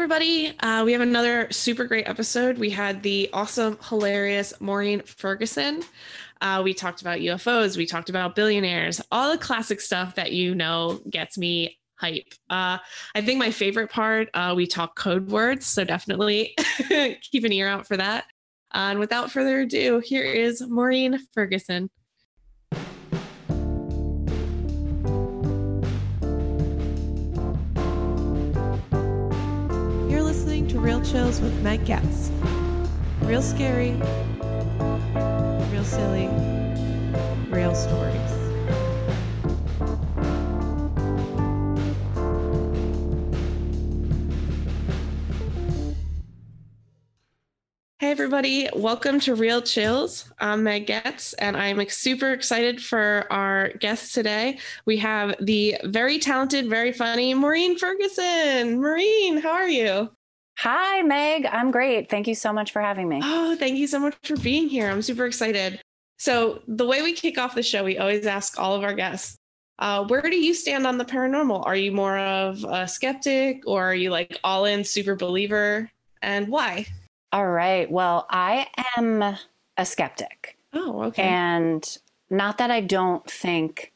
everybody. Uh, we have another super great episode. We had the awesome, hilarious Maureen Ferguson. Uh, we talked about UFOs. We talked about billionaires, all the classic stuff that you know gets me hype. Uh, I think my favorite part, uh, we talk code words. So definitely keep an ear out for that. Uh, and without further ado, here is Maureen Ferguson. Real Chills with Meg Getz. Real scary, real silly, real stories. Hey, everybody. Welcome to Real Chills. I'm Meg Getz, and I'm super excited for our guest today. We have the very talented, very funny Maureen Ferguson. Maureen, how are you? Hi, Meg. I'm great. Thank you so much for having me. Oh, thank you so much for being here. I'm super excited. So, the way we kick off the show, we always ask all of our guests, uh, where do you stand on the paranormal? Are you more of a skeptic or are you like all in super believer? And why? All right. Well, I am a skeptic. Oh, okay. And not that I don't think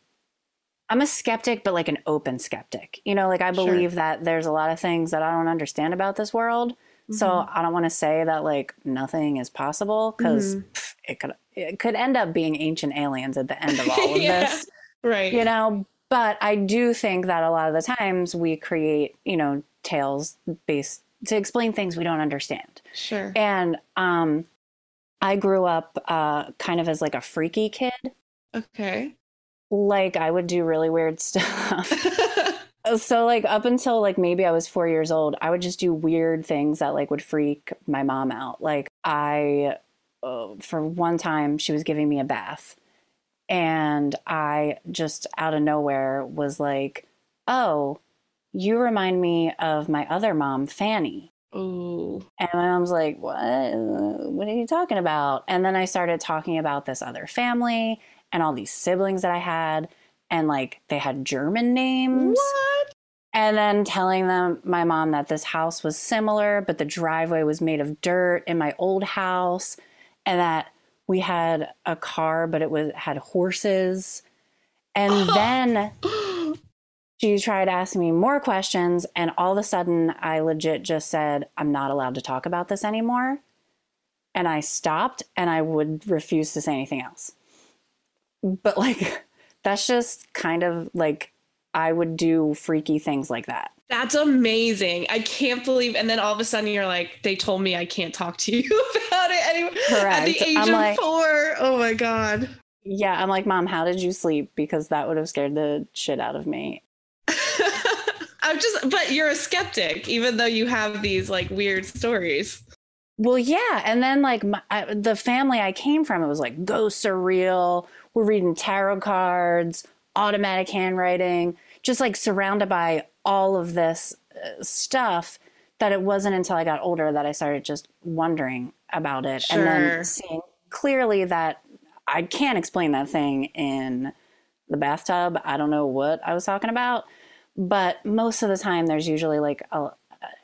I'm a skeptic, but like an open skeptic. You know, like I believe Sure. that there's a lot of things that I don't understand about this world. So Mhm. I don't want to say that like nothing is possible because Mhm. it could it could end up being ancient aliens at the end of all of Yeah. this. right. you know but i do think that a lot of the times we create you know tales based to explain things we don't understand Sure. and um i grew up uh kind of as like a freaky kid Okay. Like i would do really weird stuff so like up until like maybe i was four years old i would just do weird things that like would freak my mom out like i uh, for one time she was giving me a bath and i just out of nowhere was like oh you remind me of my other mom fanny Ooh. and my mom's like, What? What are you talking about? And then I started talking about this other family and all these siblings that I had. And like they had German names. What? And then telling them, my mom, that this house was similar, but the driveway was made of dirt in my old house. And that we had a car, but it was had horses. And then she tried asking me more questions and all of a sudden i legit just said i'm not allowed to talk about this anymore and i stopped and i would refuse to say anything else but like that's just kind of like i would do freaky things like that That's amazing. I can't believe. And then all of a sudden, you're like, they told me I can't talk to you about it anymore. At the age I'm of like- four. Oh my God. yeah i'm like mom how did you sleep because that would have scared the shit out of me I'm just, but you're a skeptic, even though you have these like weird stories. Well, yeah, and then like my, I, the family I came from, it was like ghosts are real. We're reading tarot cards, automatic handwriting, just like surrounded by all of this uh, stuff. That it wasn't until I got older that I started just wondering about it, and then seeing clearly that I can't explain that thing in the bathtub. I don't know what I was talking about, but most of the time, there's usually like a,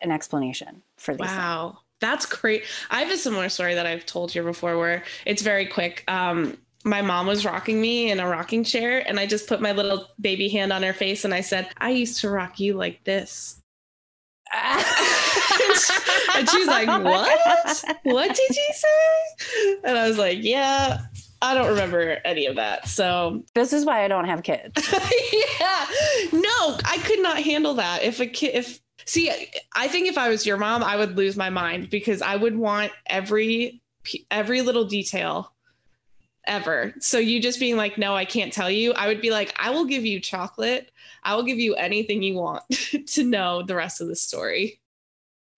an explanation for these things. Wow. That's great. I have a similar story that I've told here before where it's very quick. Um, my mom was rocking me in a rocking chair, and I just put my little baby hand on her face and I said, I used to rock you like this. and she's like, What? What did you say? And I was like, Yeah, I don't remember any of that. So, This is why I don't have kids. yeah, no, I could not handle that. If a kid, if see, I think if I was your mom, I would lose my mind because I would want every every little detail ever. So you just being like, no, I can't tell you. I would be like, I will give you chocolate. I will give you anything you want to know the rest of the story.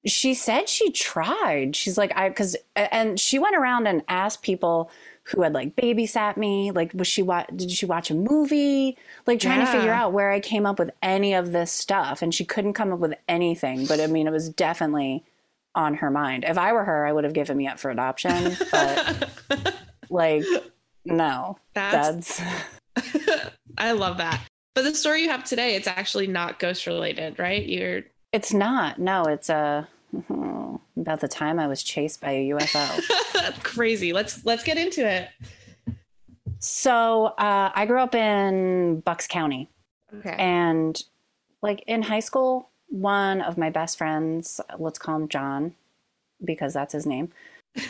She said she tried. She's like, I, cause, and she went around and asked people who had like babysat me, like, was she, wa- did she watch a movie? Like, trying to figure out where I came up with any of this stuff. And she couldn't come up with anything. But I mean, it was definitely on her mind. If I were her, I would have given me up for adoption. But like, no, That's that's, I love that. But the story you have today, it's actually not ghost related, right? You're It's not. No, it's uh, about the time I was chased by a UFO. Crazy. Let's let's get into it. so uh, I grew up in Bucks County, Okay. and like in high school, one of my best friends, let's call him John, because that's his name.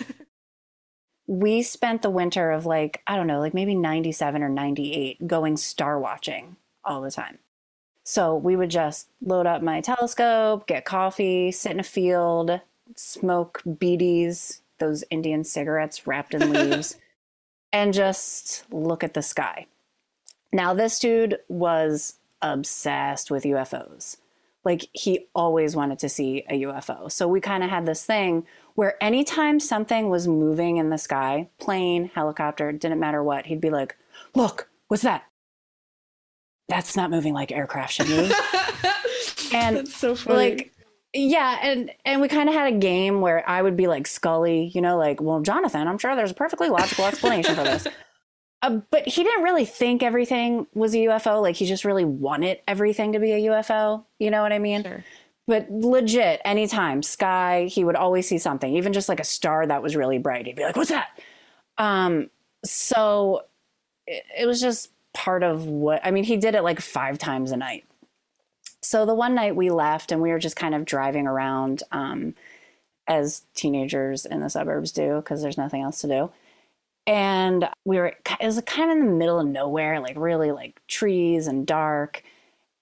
we spent the winter of like I don't know, like maybe ninety seven or ninety eight, going star watching all the time. So we would just load up my telescope, get coffee, sit in a field, smoke bidis, those Indian cigarettes wrapped in leaves, and just look at the sky. Now, this dude was obsessed with UFOs. Like, he always wanted to see a UFO. So, we kind of had this thing where anytime something was moving in the sky, plane, helicopter, didn't matter what, he'd be like, Look, what's that? That's not moving like aircraft should move. And, That's so funny. like yeah and and we kind of had a game where i would be like scully you know like well jonathan i'm sure there's a perfectly logical explanation for this uh, but he didn't really think everything was a ufo like he just really wanted everything to be a ufo you know what i mean? Sure. but legit anytime sky he would always see something. Even just like a star that was really bright he'd be like what's that? Um so it, it was just part of what i mean he did it like five times a night. So the one night we left and we were just kind of driving around um, as teenagers in the suburbs do because there's nothing else to do and we were it was kind of in the middle of nowhere like really like trees and dark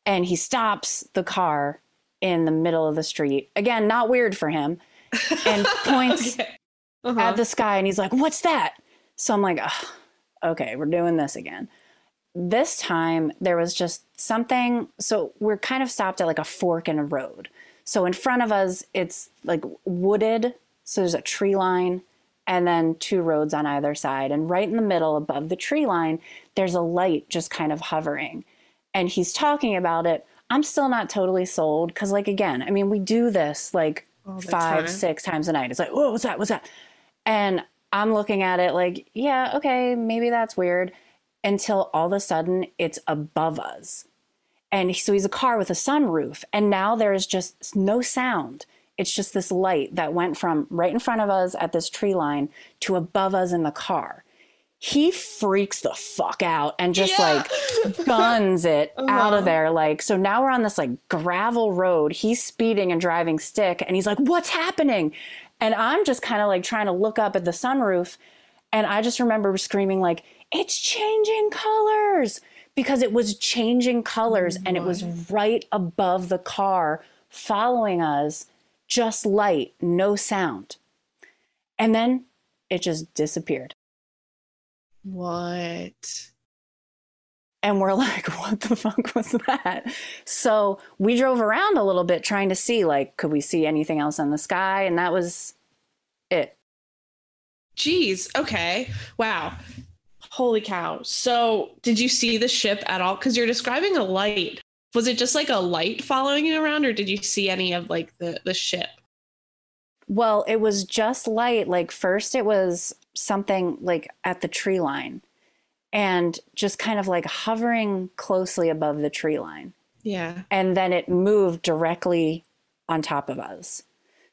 and he stops the car in the middle of the street again not weird for him and points Okay. Uh-huh. at the sky and he's like, What's that? So I'm like, "Ugh, Okay, we're doing this again. This time there was just something. So we're kind of stopped at like a fork in a road. So in front of us, it's like wooded. So there's a tree line and then two roads on either side. And right in the middle, above the tree line, there's a light just kind of hovering. And he's talking about it. I'm still not totally sold because, like, again, I mean, we do this like five, time. six times a night. It's like, oh, what's that? What's that? And I'm looking at it like, yeah, okay, maybe that's weird. Until all of a sudden it's above us. And so he's a car with a sunroof. And now there is just no sound. It's just this light that went from right in front of us at this tree line to above us in the car. He freaks the fuck out and just Yeah. like guns it out Uh-huh. of there. Like, so now we're on this like gravel road. He's speeding and driving stick, and he's like, What's happening? And I'm just kind of like trying to look up at the sunroof. And I just remember screaming, like, It's changing colors because it was changing colors and it was right above the car following us, just light, no sound. And then it just disappeared. What? And we're like, what the fuck was that? So we drove around a little bit trying to see, like, could we see anything else in the sky? And that was it. Jeez. Okay. Wow. Holy cow. So, did you see the ship at all? Because you're describing a light. Was it just like a light following you around, or did you see any of like the the ship? Well, it was just light. Like, first, it was something like at the tree line and just kind of like hovering closely above the tree line. Yeah. And then it moved directly on top of us.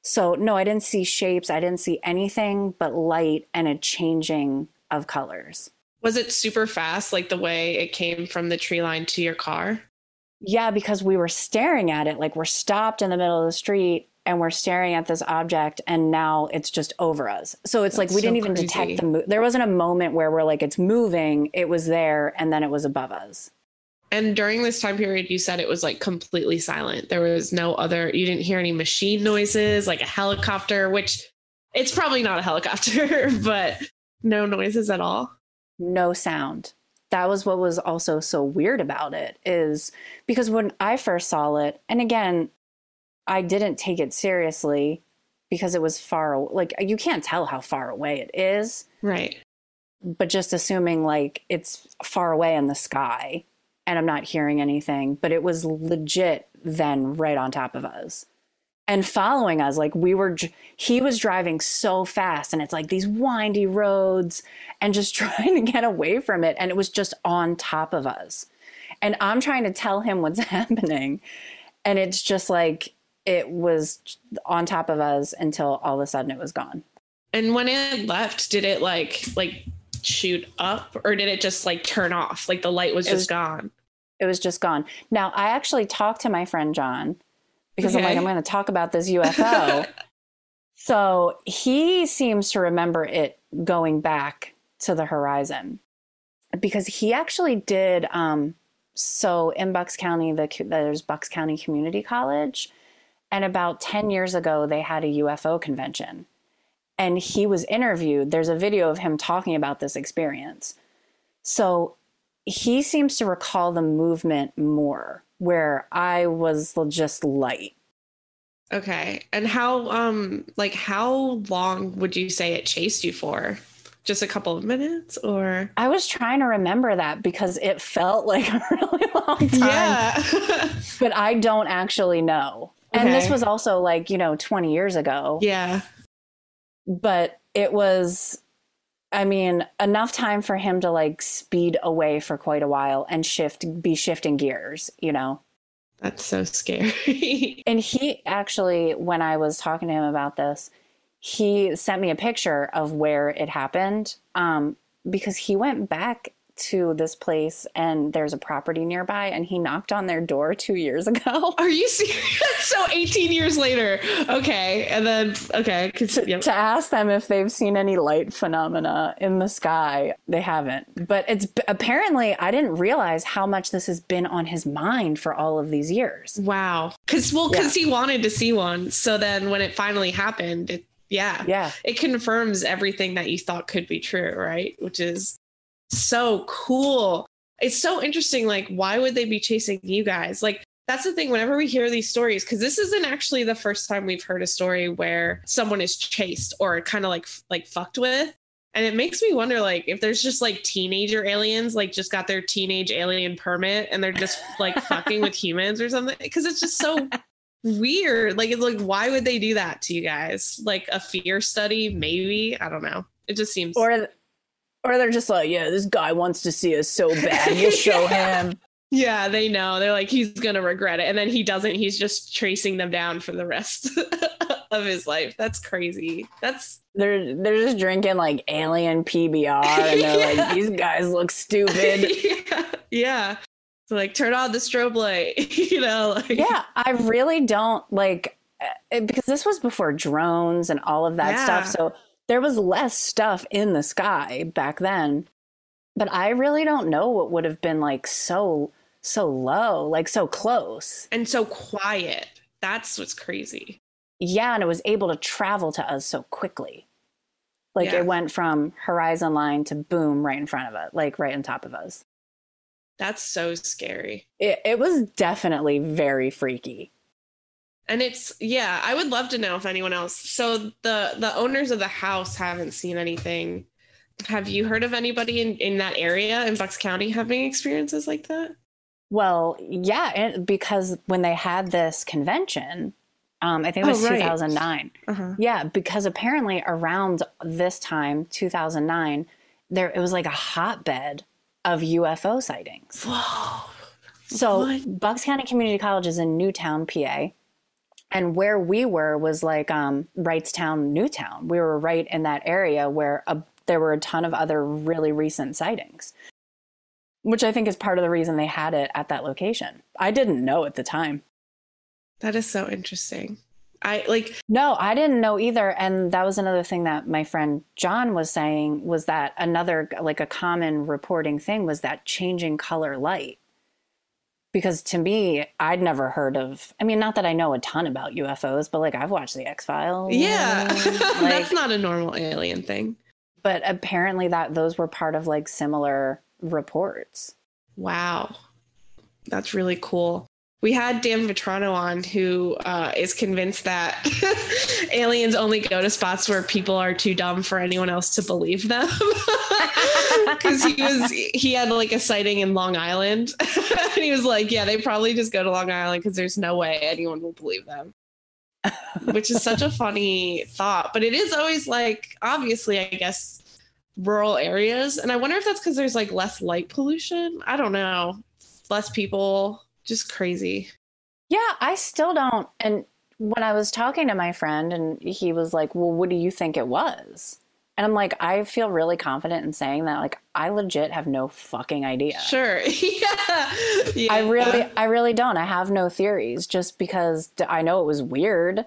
So, no, I didn't see shapes. I didn't see anything but light and a changing of colors. Was it super fast, like the way it came from the tree line to your car? Yeah, because we were staring at it. Like we're stopped in the middle of the street and we're staring at this object, and now it's just over us. So it's like That's we didn't even crazy. detect the move. There wasn't a moment where we're like, it's moving. It was there, and then it was above us. And during this time period, you said it was like completely silent. There was no other, you didn't hear any machine noises, like a helicopter, which it's probably not a helicopter, but no noises at all. no sound. That was what was also so weird about it is because when I first saw it, and again, I didn't take it seriously because it was far like you can't tell how far away it is, Right. but just assuming like it's far away in the sky and I'm not hearing anything, but it was legit then right on top of us and following us like we were he was driving so fast and it's like these windy roads and just trying to get away from it and it was just on top of us and i'm trying to tell him what's happening and it's just like it was on top of us until all of a sudden it was gone. And when it left, did it like like shoot up or did it just like turn off? Like the light was It just was- gone. It was just gone. Now, I actually talked to my friend John because I'm like, I'm going to talk about this UFO. so he seems to remember it going back to the horizon because he actually did. Um, so in Bucks County, the, there's Bucks County Community College. And about 10 years ago, they had a UFO convention. And he was interviewed. There's a video of him talking about this experience. So he seems to recall the movement more, where I was just light. Okay. And how um like how long would you say it chased you for? Just a couple of minutes or I was trying to remember that because it felt like a really long time, Yeah. but I don't actually know. And this was also like, you know, 20 years ago, yeah. but it was, I mean, enough time for him to like speed away for quite a while and shift, be shifting gears, you know? That's so scary. And he actually, when I was talking to him about this, he sent me a picture of where it happened um, because he went back to this place and there's a property nearby and he knocked on their door two years ago Are you serious? so 18 years later. Okay. And then okay. 'cause- to, to ask them if they've seen any light phenomena in the sky. They haven't. But it's apparently, I didn't realize how much this has been on his mind for all of these years. Wow. Cause well, because he wanted to see one. So then when it finally happened, it yeah. Yeah. It confirms everything that you thought could be true, right? Which is so cool. It's so interesting. Like, why would they be chasing you guys? Like, that's the thing. Whenever we hear these stories, because this isn't actually the first time we've heard a story where someone is chased or kind of like like fucked with. And it makes me wonder, like, if there's just like teenager aliens, like, just got their teenage alien permit and they're just like fucking with humans or something. Because it's just so weird. Like, it's like, why would they do that to you guys? Like a fear study, maybe. I don't know. It just seems. Or, or they're just like, yeah, this guy wants to see us so bad. We'll show him. yeah, they know. They're like, he's gonna regret it, and then he doesn't. He's just tracing them down for the rest of his life. That's crazy. That's They're they're just drinking like alien PBR, and they're Yeah. like, these guys look stupid. yeah, yeah. So like, turn on the strobe light. you know, like yeah, I really don't like uh, because this was before drones and all of that Yeah. stuff. So there was less stuff in the sky back then. But I really don't know what would have been like so so low, like so close. and so quiet. That's what's crazy. Yeah, and it was able to travel to us so quickly. Like Yeah. it went from horizon line to boom right in front of us, like right on top of us. That's so scary. It, it was definitely very freaky. And it's yeah, I would love to know if anyone else. So the the owners of the house haven't seen anything. Have you heard of anybody in in that area in Bucks County having experiences like that? Well, yeah, and because when they had this convention, um, I think it Oh, was right. 2009. Uh-huh. Yeah, because apparently around this time, 2009, there it was like a hotbed of UFO sightings. Whoa. So What? Bucks County Community College is in Newtown, PA. And where we were was like um, Wrightstown, Newtown. We were right in that area where a, there were a ton of other really recent sightings, which I think is part of the reason they had it at that location. I didn't know at the time. That is so interesting. I like No, I didn't know either. And that was another thing that my friend John was saying was that another, like a common reporting thing was that changing color light. Because to me, I'd never heard of, I mean, not that I know a ton about UFOs, but like I've watched The X Files. yeah. like, That's not a normal alien thing. but apparently that those were part of like similar reports. Wow. That's really cool. We had Dan Vitrano on who uh, is convinced that aliens only go to spots where people are too dumb for anyone else to believe them. Because he was he had like a sighting in Long Island. and he was like, Yeah, they probably just go to Long Island because there's no way anyone will believe them. Which is such a funny thought. But it is always like obviously, I guess, rural areas. And I wonder if that's because there's like less light pollution. I don't know. Less people. Just crazy. Yeah, I still don't. And when I was talking to my friend, and he was like, "Well, what do you think it was?" And I'm like, I feel really confident in saying that. Like, I legit have no fucking idea. Sure. yeah. yeah. I really, I really don't. I have no theories just because I know it was weird.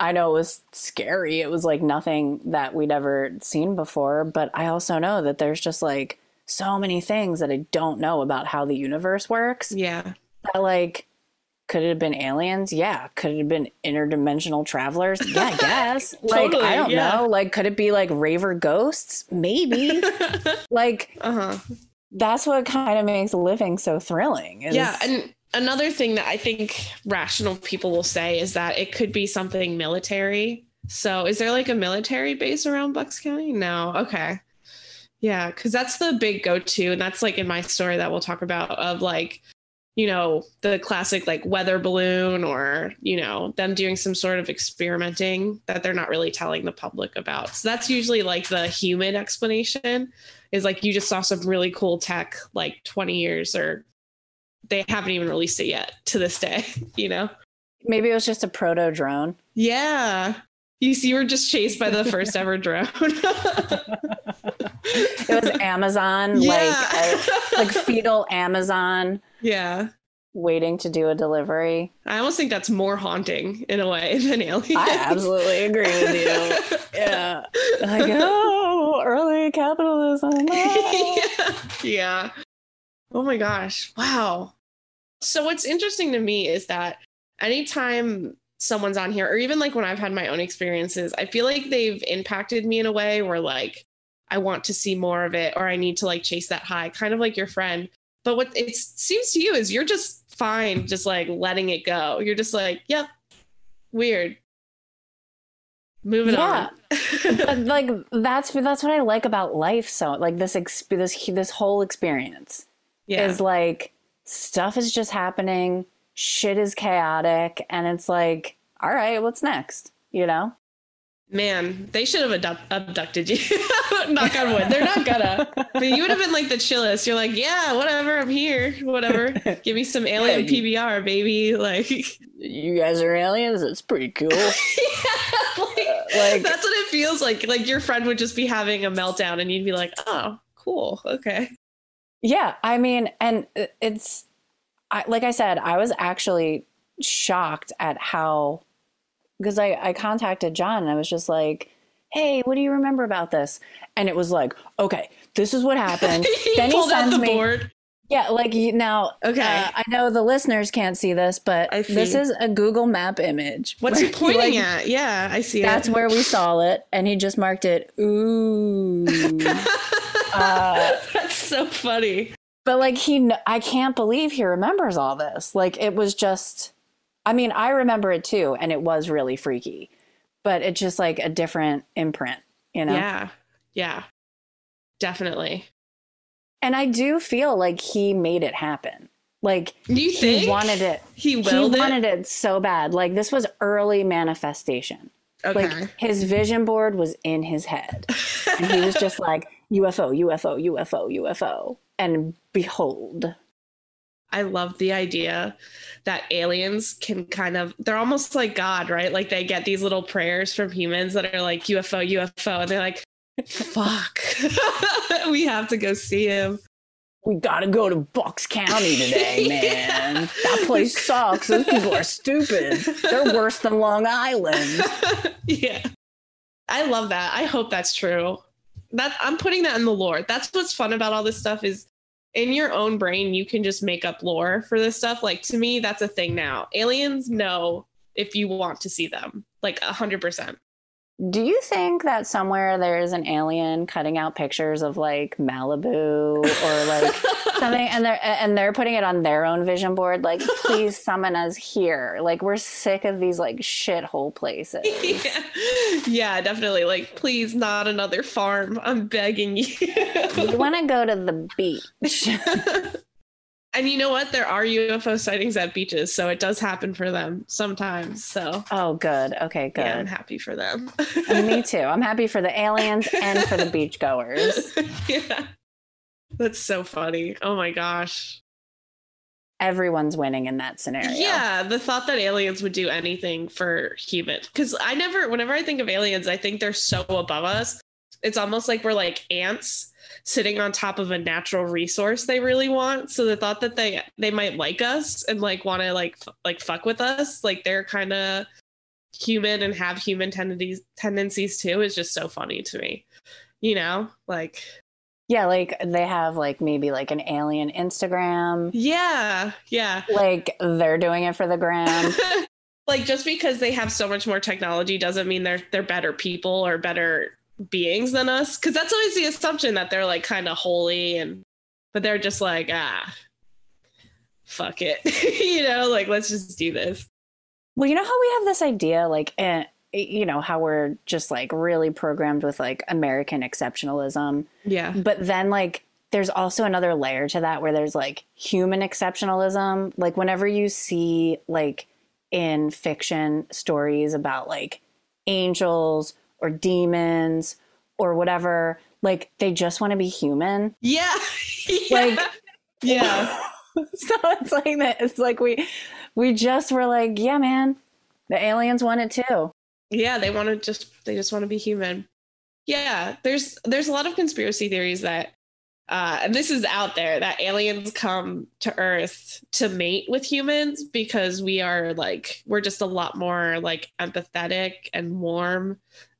I know it was scary. It was like nothing that we'd ever seen before. But I also know that there's just like so many things that I don't know about how the universe works. Yeah. That like could it have been aliens? Yeah. Could it have been interdimensional travelers? Yeah, I guess. like, Totally, I don't yeah. know. Like, could it be like raver ghosts? Maybe. like, Uh-huh. that's what kind of makes living so thrilling. Is, Yeah, and another thing that I think rational people will say is that it could be something military. So, is there like a military base around Bucks County? No. Okay. Yeah, because that's the big go-to, and that's like in my story that we'll talk about of like, you know, the classic like weather balloon, or you know, them doing some sort of experimenting that they're not really telling the public about. So that's usually like the human explanation is like you just saw some really cool tech like 20 years or they haven't even released it yet to this day, you know? maybe it was just a proto drone. Yeah. You see, you were just chased by the first ever drone. It was Amazon, Yeah. like like fetal Amazon yeah. waiting to do a delivery. I almost think that's more haunting in a way than Alien. I absolutely agree with you. Yeah. Like, oh, early capitalism. oh. yeah. yeah. Oh my gosh. Wow. So what's interesting to me is that anytime someone's on here, or even like when I've had my own experiences, I feel like they've impacted me in a way where like I want to see more of it or I need to like chase that high, kind of like your friend. But what it seems to you is you're just fine, just like letting it go. You're just like, yep, weird. Moving Yeah. on. But like that's that's what I like about life. So like this exp- this this whole experience yeah. is like stuff is just happening, shit is chaotic, and it's like, all right, what's next? You know? Man, they should have abduct- abducted you. Knock on wood. They're not gonna. But you would have been like the chillest. You're like, yeah, whatever. I'm here. Whatever. Give me some alien Yeah, PBR, baby. Like, You guys are aliens. It's pretty cool. yeah, like, uh, like- that's what it feels like. Like your friend would just be having a meltdown, and you'd be like, oh, cool. Okay. Yeah, I mean, and it's I, like I said, I was actually shocked at how because I I contacted John and I was just like, "Hey, what do you remember about this?" And it was like, "Okay, this is what happened." he then he sends the me board. Yeah, like you- now Okay. uh, I know the listeners can't see this, but this is a Google Map image. What's he pointing like, at? Yeah, I see That's it. where we saw it and he just marked it ooh. uh, that's so funny. But like he, I can't believe he remembers all this. Like it was just, I mean, I remember it too, and it was really freaky. But it's just like a different imprint, you know. Yeah. Yeah. Definitely. And I do feel like he made it happen. Like Do you think he wanted it. He He willed it. wanted it so bad. Like this was early manifestation. Okay. Like his vision board was in his head, and he was just like UFO, UFO, UFO, UFO, and behold. I love the idea that aliens can kind of they're almost like God, right? Like they get these little prayers from humans that are like UFO, UFO, and they're like, fuck. we have to go see him. we gotta go to Bucks County today, Yeah. man. That place sucks. Those people are stupid. They're worse than Long Island. yeah. I love that. I hope that's true. That I'm putting that in the lore. That's what's fun about all this stuff is in your own brain you can just make up lore for this stuff. Like to me that's a thing now. Aliens know if you want to see them. Like a hundred percent. Do you think that somewhere there is an alien cutting out pictures of like Malibu or like something, and they're and they're putting it on their own vision board? Like, please summon us here. Like, we're sick of these like shithole places. yeah. yeah, definitely. Like, please, not another farm. I'm begging We you. want to go to the beach. And you know what? There are UFO sightings at beaches, so it does happen for them sometimes. So Oh, good. Okay, good. yeah, I'm happy for them. Me too. I'm happy for the aliens and for the beachgoers. yeah. That's so funny. Oh my gosh. everyone's winning in that scenario. Yeah, the thought that aliens would do anything for humans. Because I never, whenever I think of aliens, I think they're so above us. It's almost like we're like ants sitting on top of a natural resource they really want. So the thought that they they might like us and like want to like f- like fuck with us, like they're kind of human and have human tendencies tendencies too, is just so funny to me. You know, like Yeah, like they have like maybe like an alien Instagram. yeah, yeah. Like they're doing it for the gram. like just because they have so much more technology doesn't mean they're they're better people or better beings than us because that's always the assumption that they're like kind of holy and but they're just like ah fuck it you know like let's just do this Well, you know how we have this idea, like, eh, you know, how we're just like really programmed with like American exceptionalism. yeah But then, like, there's also another layer to that where there's like human exceptionalism. Like, whenever you see, like, in fiction stories about like angels or demons or whatever, like, they just want to be human. yeah Like, yeah so it's like that. It's like we, we just were like, yeah, man, the aliens want it too. yeah they want to just they just want to be human yeah there's there's a lot of conspiracy theories that uh and this is out there that aliens come to earth to mate with humans because we are like we're just a lot more like empathetic and warm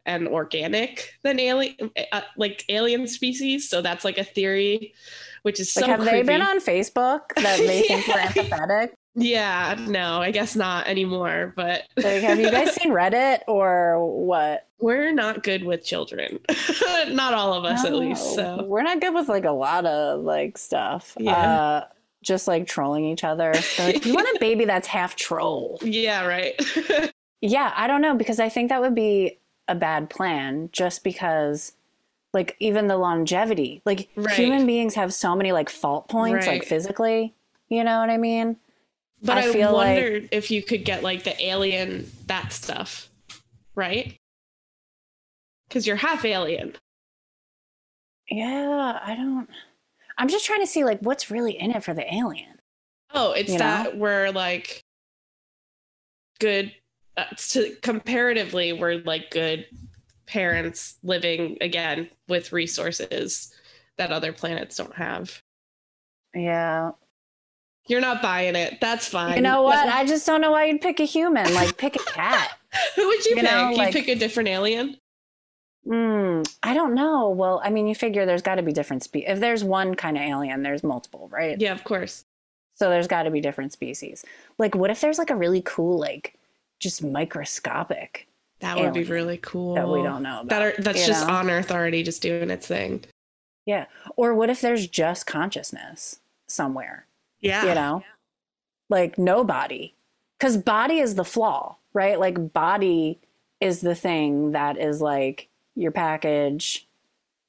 and organic than alien uh, like alien species so that's like a theory which is so Like, have they been on Facebook that they think we're Yeah. empathetic? yeah no i guess not anymore but Like, have you guys seen Reddit or what? we're not good with children not all of us at least so we're not good with like a lot of like stuff. Yeah. Uh, just like trolling each other. Like, you want a baby that's half troll? yeah right Yeah, I don't know because I think that would be a bad plan. Just because, like, even the longevity, like Right. human beings have so many like fault points, like physically. You know what I mean? but I i, feel like- wondered if you could get like the alien that stuff right because you're half alien Yeah, I don't. I'm just trying to see like what's really in it for the alien. oh it's You know? that we're like good uh, to comparatively we're like good parents living again with resources that other planets don't have Yeah. you're not buying it that's fine You know what? I just don't know why you'd pick a human. Like pick a cat. who would you, You pick know, you like- pick a different alien Hmm. I don't know. Well, I mean, you figure there's got to be different spe If there's one kind of alien, there's multiple, right? yeah of course So there's got to be different species. Like, what if there's like a really cool, like, just microscopic that would be really cool that we don't know about? that are that's just know? on earth already just doing its thing yeah. Or what if there's just consciousness somewhere? yeah you know like no body because body is the flaw right like body is the thing that is like your package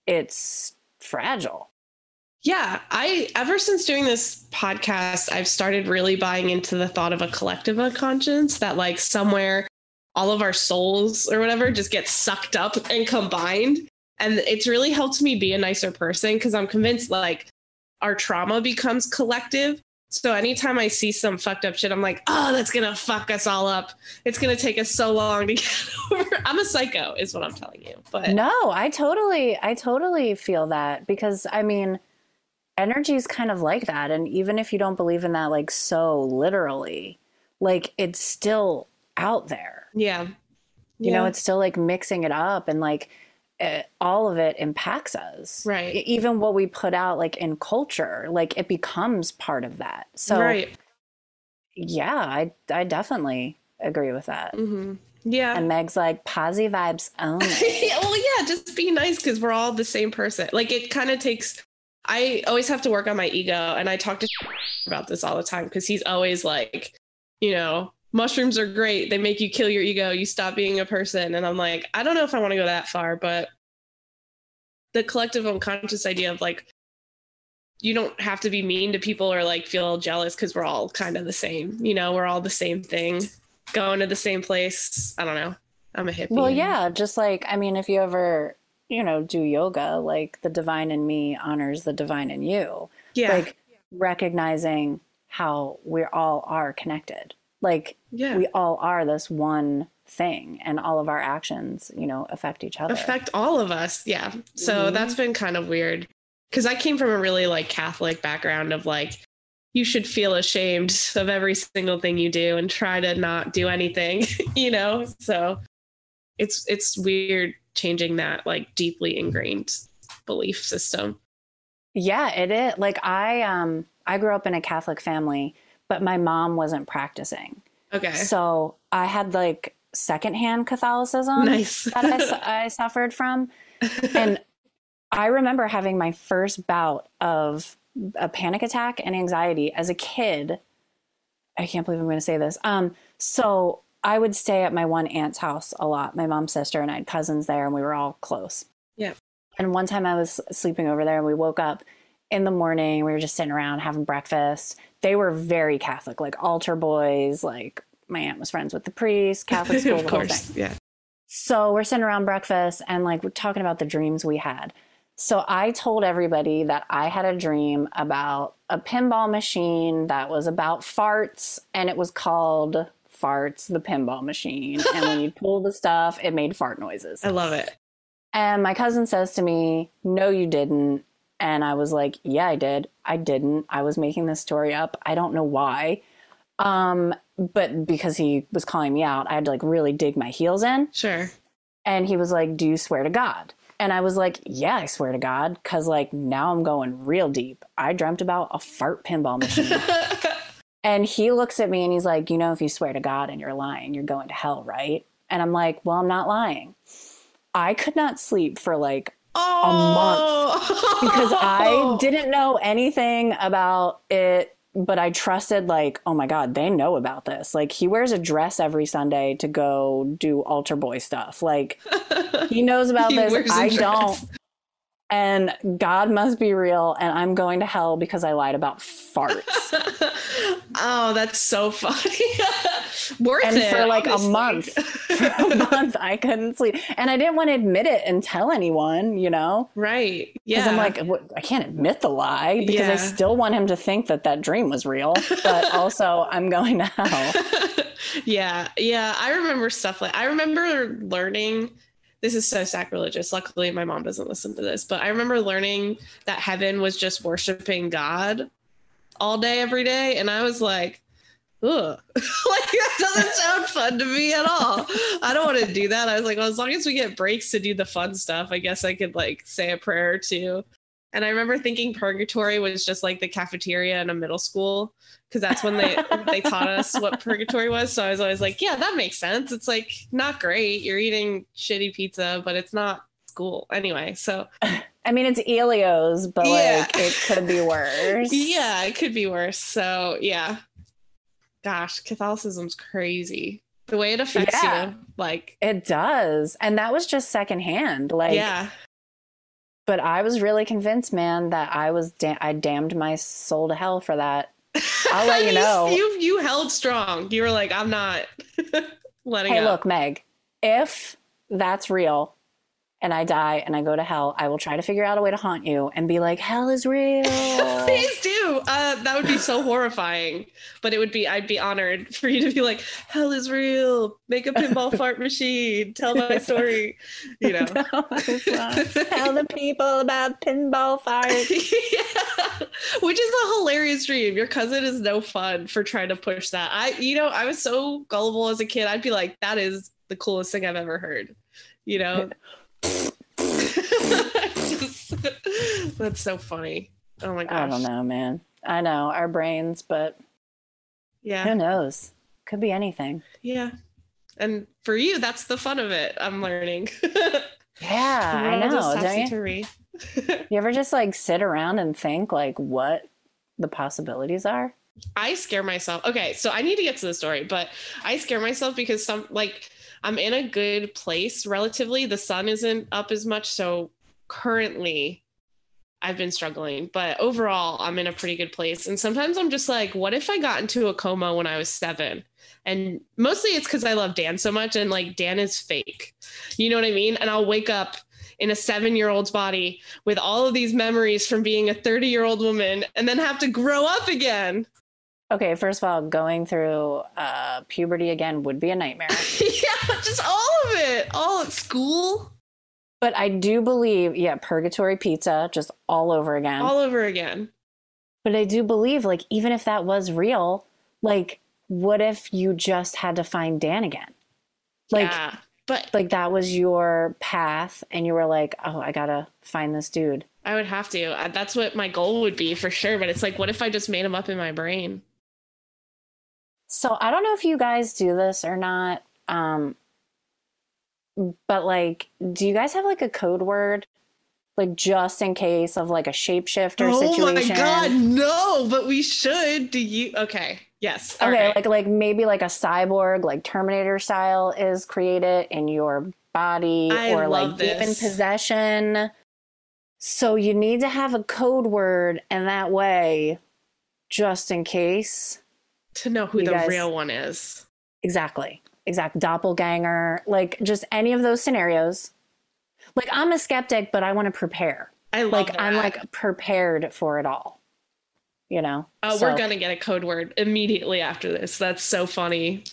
it's fragile Yeah, I ever since doing this podcast, I've started really buying into the thought of a collective unconscious that like somewhere all of our souls or whatever just get sucked up and combined. And it's really helped me be a nicer person because I'm convinced like our trauma becomes collective. So anytime I see some fucked up shit, I'm like, oh, that's gonna fuck us all up. It's gonna take us so long to get over. I'm a psycho, is what I'm telling you. But no i totally i totally feel that because i mean energy is kind of like that and even if you don't believe in that like so literally like it's still out there yeah. you know it's still like mixing it up and like uh, all of it impacts us Right. Even what we put out like in culture like it becomes part of that so right. yeah i i definitely agree with that hmm Yeah. and meg's like posy vibes only well, yeah, just be nice because we're all the same person. Like it kind of takes. I always have to work on my ego, and I talk to about this all the time because he's always like, you know, mushrooms are great. They make you kill your ego. You stop being a person, and I'm like, I don't know if I want to go that far, but the collective unconscious idea of like, you don't have to be mean to people or like feel jealous because we're all kind of the same. You know, we're all the same thing, going to the same place. I don't know. I'm a hippie. well yeah just like i mean if you ever you know do yoga like the divine in me honors the divine in you yeah. like recognizing how we all are connected. Like Yeah. we all are this one thing and all of our actions, you know, affect each other. affect all of us. Yeah. So Mhm. that's been kind of weird because I came from a really like Catholic background of like, you should feel ashamed of every single thing you do and try to not do anything, you know? So it's it's weird changing that like deeply ingrained belief system. Yeah, it is. Like I um I grew up in a Catholic family, but my mom wasn't practicing. Okay. So I had like secondhand Catholicism nice. that I, I suffered from. And I remember having my first bout of a panic attack and anxiety as a kid. I can't believe I'm going to say this. Um, so I would stay at my one aunt's house a lot. My mom's sister and I had cousins there, and we were all close. Yeah. And one time I was sleeping over there, and we woke up in the morning. We were just sitting around having breakfast. They were very Catholic, like altar boys. Like my aunt was friends with the priest, Catholic school, of course. Yeah. So we're sitting around breakfast and like we're talking about the dreams we had. So I told everybody that I had a dream about a pinball machine that was about farts and it was called Farts the Pinball Machine. and when you pull the stuff, it made fart noises. I love it. And my cousin says to me, No, you didn't. And I was like, Yeah, I did. I didn't. I was making this story up. I don't know why. Um, but because he was calling me out, I had to like really dig my heels in. Sure. And he was like, Do you swear to God? And I was like, Yeah, I swear to God. Cause like now I'm going real deep. I dreamt about a fart pinball machine. and he looks at me and he's like, You know, if you swear to God and you're lying, you're going to hell, right? And I'm like, Well, I'm not lying. I could not sleep for like oh, a month because I didn't know anything about it, but I trusted, like, oh my God, they know about this. Like, he wears a dress every Sunday to go do altar boy stuff. Like, he knows about He this. I don't. And God must be real, and I'm going to hell because I lied about farts. oh, that's so funny. Worth and it for like a month, for a month, I couldn't sleep. And I didn't want to admit it and tell anyone, you know? right? Because Yeah. I'm like, I can't admit the lie because I still want him to think that that dream was real, but also I'm going to hell. yeah, yeah. I remember stuff like I remember learning. This is so sacrilegious. Luckily, my mom doesn't listen to this, but I remember learning that heaven was just worshiping God all day, every day, and I was like, ugh, like that doesn't sound fun to me at all. I don't want to do that. I was like, well, as long as we get breaks to do the fun stuff, I guess I could like say a prayer or two. And I remember thinking purgatory was just like the cafeteria in a middle school because that's when they they taught us what purgatory was. So I was always like, yeah, that makes sense. It's like not great. You're eating shitty pizza, but it's not school anyway. So I mean, it's Ellio's, but Yeah. like it could be worse. yeah, it could be worse. So yeah, gosh, Catholicism's crazy. The way it affects Yeah. you, like It does. And that was just secondhand. Like, yeah, but I was really convinced, man, that I was, da- I damned my soul to hell for that. I'll let you know. You you held strong. You were like, I'm not letting Hey, up. look, Meg, if that's real and I die and I go to hell, I will try to figure out a way to haunt you and be like, hell is real. Please do. Uh, that would be so horrifying. But it would be, I'd be honored for you to be like, hell is real. Make a pinball fart machine. Tell my story. You know. Tell the people about pinball fires. yeah. Which is a hilarious dream. Your cousin is no fun for trying to push that. I, you know, I was so gullible as a kid. I'd be like, that is the coolest thing I've ever heard. You know? That's so funny. Oh my gosh. I don't know, man. I know our brains, but Yeah. who knows? Could be anything. Yeah. And for you, that's the fun of it. I'm learning. Yeah, I know. Don't you? You ever just like sit around and think like what the possibilities are? I scare myself. Okay, so I need to get to the story, but I scare myself because some like I'm in a good place relatively. The sun isn't up as much, so currently I've been struggling, but overall I'm in a pretty good place. And sometimes I'm just like, what if I got into a coma when I was 7? And mostly it's cuz I love Dan so much and like Dan is fake. You know what I mean? And I'll wake up in a 7-year-old's body with all of these memories from being a 30-year-old woman and then have to grow up again Okay, first of all, going through uh, puberty again would be a nightmare. yeah, just all of it, all at school, But I do believe, yeah, purgatory pizza, just all over again. all over again. but I do believe, like, even if that was real, like, what if you just had to find Dan again? Like, yeah, but like that was your path, and you were like, oh, I gotta find this dude. I would have to. Uh, That's what my goal would be for sure. But it's like, what if I just made him up in my brain? So I don't know if you guys do this or not. Um, but like, do you guys have like a code word, like just in case of like a shapeshifter oh situation? Oh my god, no! But we should. Do you? Okay. Yes. Okay, right. like like maybe like a cyborg, like Terminator style, is created in your body, I or like love demon this. possession. So you need to have a code word, and that way, just in case. To know who you the guys- real one is. Exactly. Exact doppelganger, like just any of those scenarios. Like I'm a skeptic, but I want to prepare. I love Like I'm like prepared for it all. You know. Oh, So- we're gonna get a code word immediately after this. That's so funny.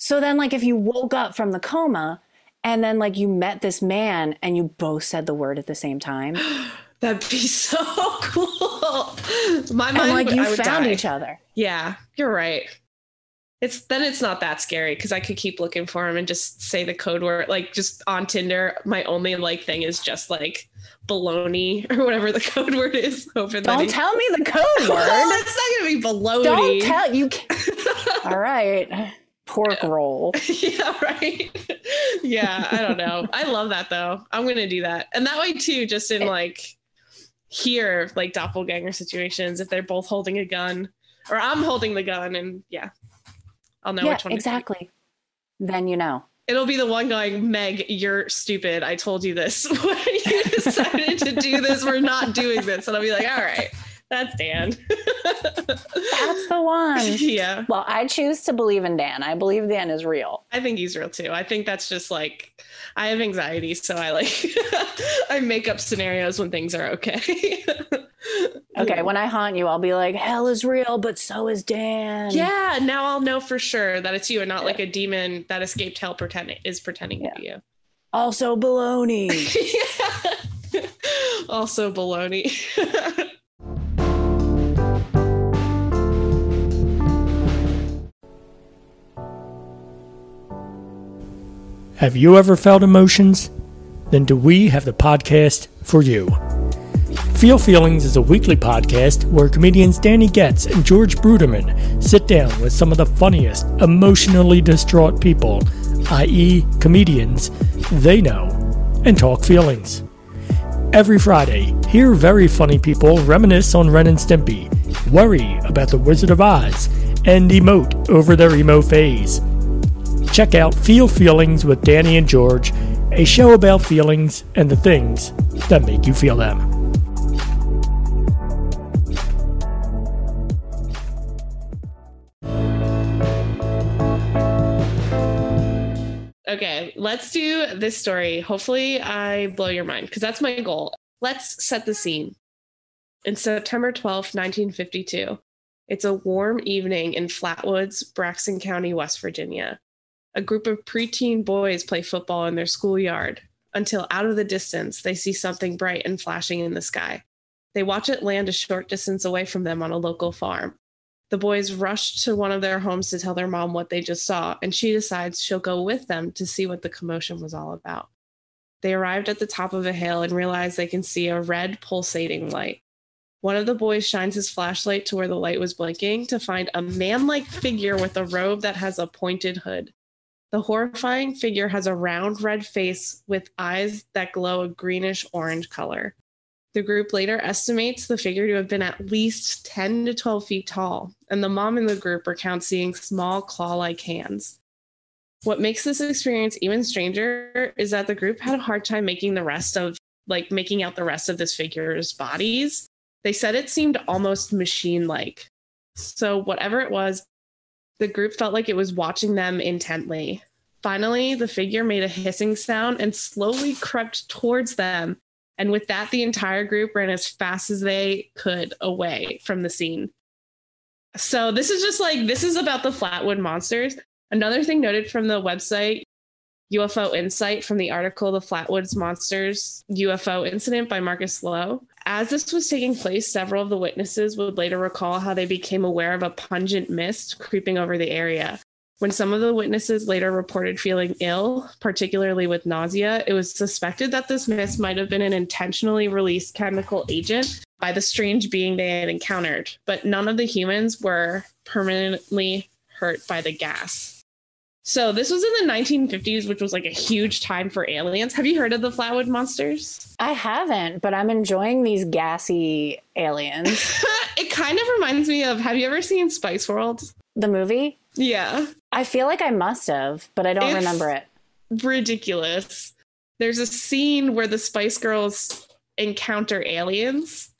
So then, like, if you woke up from the coma and then, like, you met this man and you both said the word at the same time, That'd be so cool. My mind, and like you found die. each other. Yeah, you're right. It's then it's not that scary because I could keep looking for him and just say the code word. Like just on Tinder, my only like thing is just like baloney or whatever the code word is. Hoping that Don't he- tell me the code Well, word. it's not gonna be baloney. Don't tell you. Can't. All right, pork roll. yeah, right. yeah, I don't know. I love that though. I'm gonna do that, and that way too. Just in like here, like doppelganger situations, if they're both holding a gun, or I'm holding the gun, and yeah, I'll know yeah, which one. exactly. Then you know. It'll be the one going, Meg, you're stupid. I told you this when you decided to do this. We're not doing this, and I'll be like, all right, that's Dan. That's the one. yeah. Well, I choose to believe in Dan. I believe Dan is real. I think he's real too. I think that's just like I have anxiety, so I like I make up scenarios when things are okay. Okay, when I haunt you, I'll be like, hell is real, but so is Dan. yeah, now I'll know for sure that it's you and not like a demon that escaped hell pretending is pretending Yeah. to be you. Also, baloney. yeah. also baloney. Have you ever felt emotions? Then do we have the podcast for you. Feel Feelings is a weekly podcast where comedians Danny Getz and George Bruderman sit down with some of the funniest, emotionally distraught people, i.e., comedians, they know, and talk feelings. Every Friday, hear very funny people reminisce on Ren and Stimpy, worry about the Wizard of Oz, and emote over their emo phase. Check out Feel Feelings with Danny and George, a show about feelings and the things that make you feel them. Okay, let's do this story. Hopefully, I blow your mind because that's my goal. Let's set the scene. In September 12th, 1952, it's a warm evening in Flatwoods, Braxton County, West Virginia. A group of preteen boys play football in their schoolyard until out of the distance they see something bright and flashing in the sky. They watch it land a short distance away from them on a local farm. The boys rush to one of their homes to tell their mom what they just saw, and she decides she'll go with them to see what the commotion was all about. They arrived at the top of a hill and realize they can see a red pulsating light. One of the boys shines his flashlight to where the light was blinking to find a man like figure with a robe that has a pointed hood. The horrifying figure has a round red face with eyes that glow a greenish orange color. The group later estimates the figure to have been at least 10 to 12 feet tall, and the mom in the group recounts seeing small claw like hands. What makes this experience even stranger is that the group had a hard time making the rest of, like, making out the rest of this figure's bodies. They said it seemed almost machine like. So, whatever it was, the group felt like it was watching them intently. Finally, the figure made a hissing sound and slowly crept towards them and with that, the entire group ran as fast as they could away from the scene. So this is just like this is about the Flatwood monsters. Another thing noted from the website UFO Insight from the article The Flatwoods Monsters UFO Incident by Marcus Lowth. As this was taking place, several of the witnesses would later recall how they became aware of a pungent mist creeping over the area. When some of the witnesses later reported feeling ill, particularly with nausea, it was suspected that this mist might have been an intentionally released chemical agent by the strange being they had encountered, but none of the humans were permanently hurt by the gas. So this was in the 1950s, which was like a huge time for aliens. Have you heard of the Flatwood monsters? I haven't, but I'm enjoying these gassy aliens. it kind of reminds me of have you ever seen Spice World? The movie? Yeah. I feel like I must have, but I don't It's- remember it. Ridiculous. There's a scene where the Spice Girls encounter aliens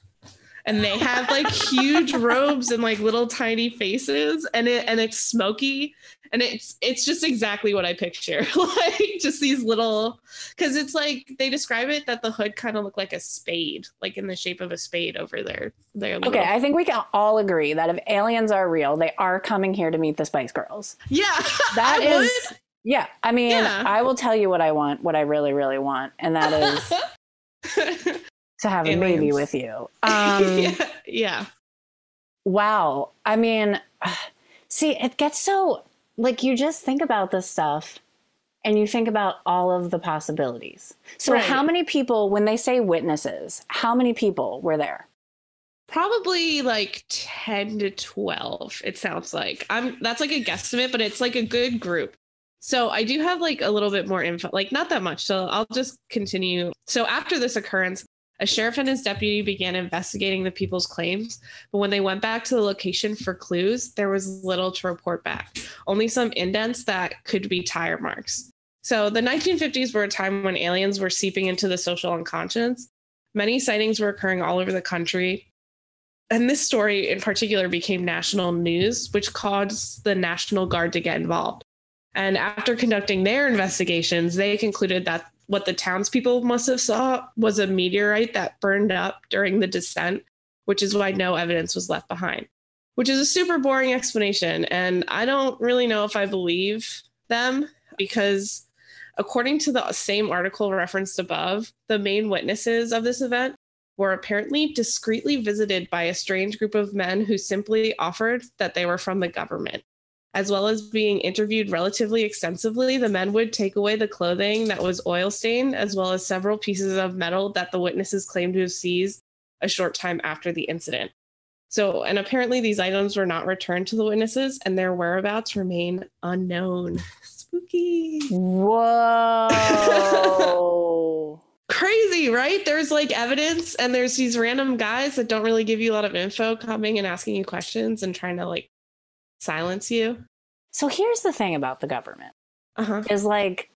and they have like huge robes and like little tiny faces and it and it's smoky and it's it's just exactly what I picture. like just these little cuz it's like they describe it that the hood kind of looked like a spade, like in the shape of a spade over their little Okay, I think we can all agree that if aliens are real, they are coming here to meet the Spice Girls. Yeah. That is, would. yeah. I mean, Yeah. I will tell you what I want, what I really, really want, and that is to have a baby with you. Um, yeah, yeah. Wow. I mean, see, it gets so like you just think about this stuff and you think about all of the possibilities. So, Right. how many people, when they say witnesses, how many people were there? Probably like 10 to 12, it sounds like. I'm that's like a guesstimate, but it's like a good group. So I do have like a little bit more info, like not that much. So I'll just continue. So after this occurrence, a sheriff and his deputy began investigating the people's claims, but when they went back to the location for clues, there was little to report back. Only some indents that could be tire marks. So the 1950s were a time when aliens were seeping into the social unconscious. Many sightings were occurring all over the country, and this story in particular became national news, which caused the National Guard to get involved. And after conducting their investigations, they concluded that what the townspeople must have saw was a meteorite that burned up during the descent, which is why no evidence was left behind. Which is a super boring explanation. And I don't really know if I believe them because, according to the same article referenced above, the main witnesses of this event were apparently discreetly visited by a strange group of men who simply offered that they were from the government. As well as being interviewed relatively extensively, the men would take away the clothing that was oil stained, as well as several pieces of metal that the witnesses claimed to have seized a short time after the incident. So, and apparently these items were not returned to the witnesses, and their whereabouts remain unknown. Spooky. Whoa. crazy, right? There's like evidence, and there's these random guys that don't really give you a lot of info coming and asking you questions and trying to like silence you. so, here's the thing about the government. Uh huh. is like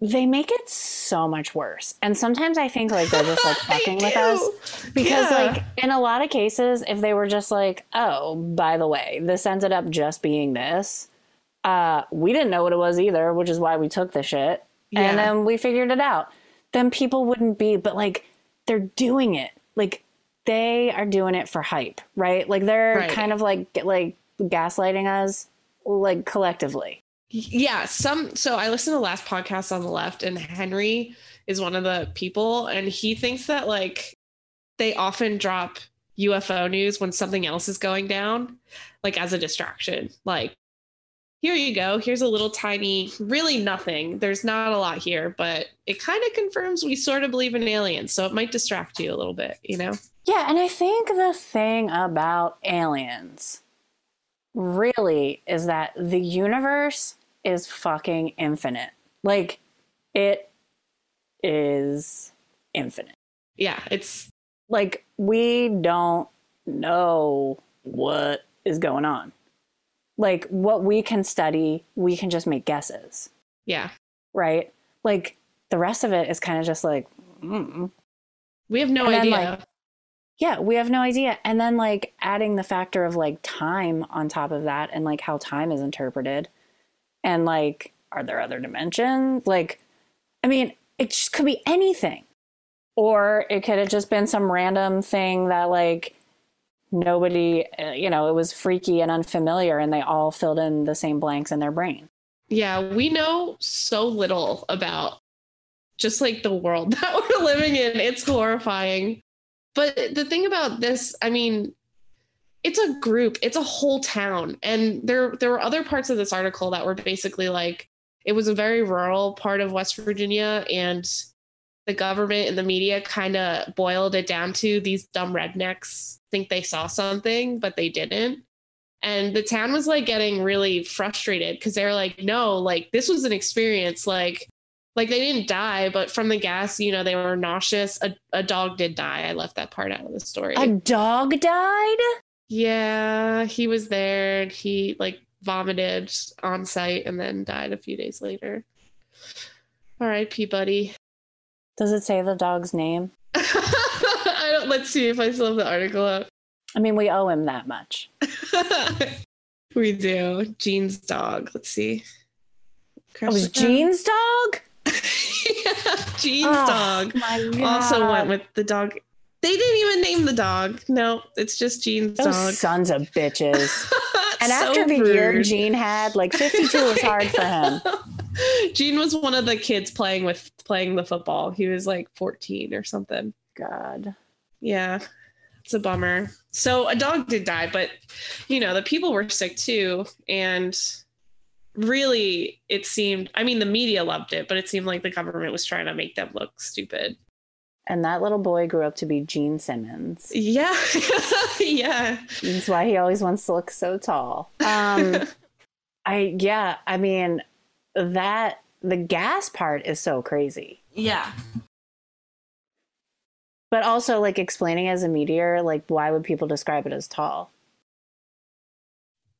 they make it so much worse. And sometimes I think like they're just like fucking with us because Yeah. like in a lot of cases if they were just like, "Oh, by the way, this ended up just being this." Uh, we didn't know what it was either, which is why we took the shit. Yeah. And then we figured it out. Then people wouldn't be, but like they're doing it. Like they are doing it for hype, right? Like they're Right. kind of like like gaslighting us like collectively. Yeah, some so I listened to the last podcast on the left and Henry is one of the people and he thinks that like they often drop UFO news when something else is going down like as a distraction. Like here you go. Here's a little tiny really nothing. There's not a lot here, but it kind of confirms we sort of believe in aliens, so it might distract you a little bit, you know? Yeah, and I think the thing about aliens really is that the universe is fucking infinite. Like, it is infinite. Yeah, it's Like, we don't know what is going on. Like, what we can study, we can just make guesses, yeah. right? Like, the rest of it is kind of just like, mm. We have no And then, idea. like, Yeah, we have no idea. And then like adding the factor of like time on top of that and like how time is interpreted. And like are there other dimensions? Like I mean, it just could be anything. Or it could have just been some random thing that like nobody, uh, you know, it was freaky and unfamiliar, and they all filled in the same blanks in their brain. Yeah, we know so little about just like the world that we're living in. It's horrifying. But the thing about this, I mean, it's a group, it's a whole town. And there there were other parts of this article that were basically like it was a very rural part of West Virginia and the government and the media kind of boiled it down to these dumb rednecks think they saw something, but they didn't. And the town was like getting really frustrated because they're like, no, like this was an experience. Like, like they didn't die, but from the gas, you know, they were nauseous. A, a dog did die. I left that part out of the story. A dog died? Yeah, he was there and he like vomited on site and then died a few days later. R.I.P. buddy. Does it say the dog's name? I don't. Let's see if I still have the article up. I mean, we owe him that much. we do. Gene's dog. Let's see. Oh, it was Gene's dog. yeah, Gene's Oh, dog. Also went with the dog. They didn't even name the dog. No, it's just Gene's Those dog. sons of bitches. and So after the year rude. Gene had, like 52 was hard for him. Gene was one of the kids playing with playing the football. He was like 14 or something. God. Yeah. It's a bummer. So a dog did die, but you know, the people were sick too. And really it seemed I mean the media loved it, but it seemed like the government was trying to make them look stupid. And that little boy grew up to be Gene Simmons. Yeah. yeah. That's why he always wants to look so tall. Um, I, yeah, I mean, that, the gas part is so crazy. Yeah. But also, like, explaining as a meteor, like, why would people describe it as tall?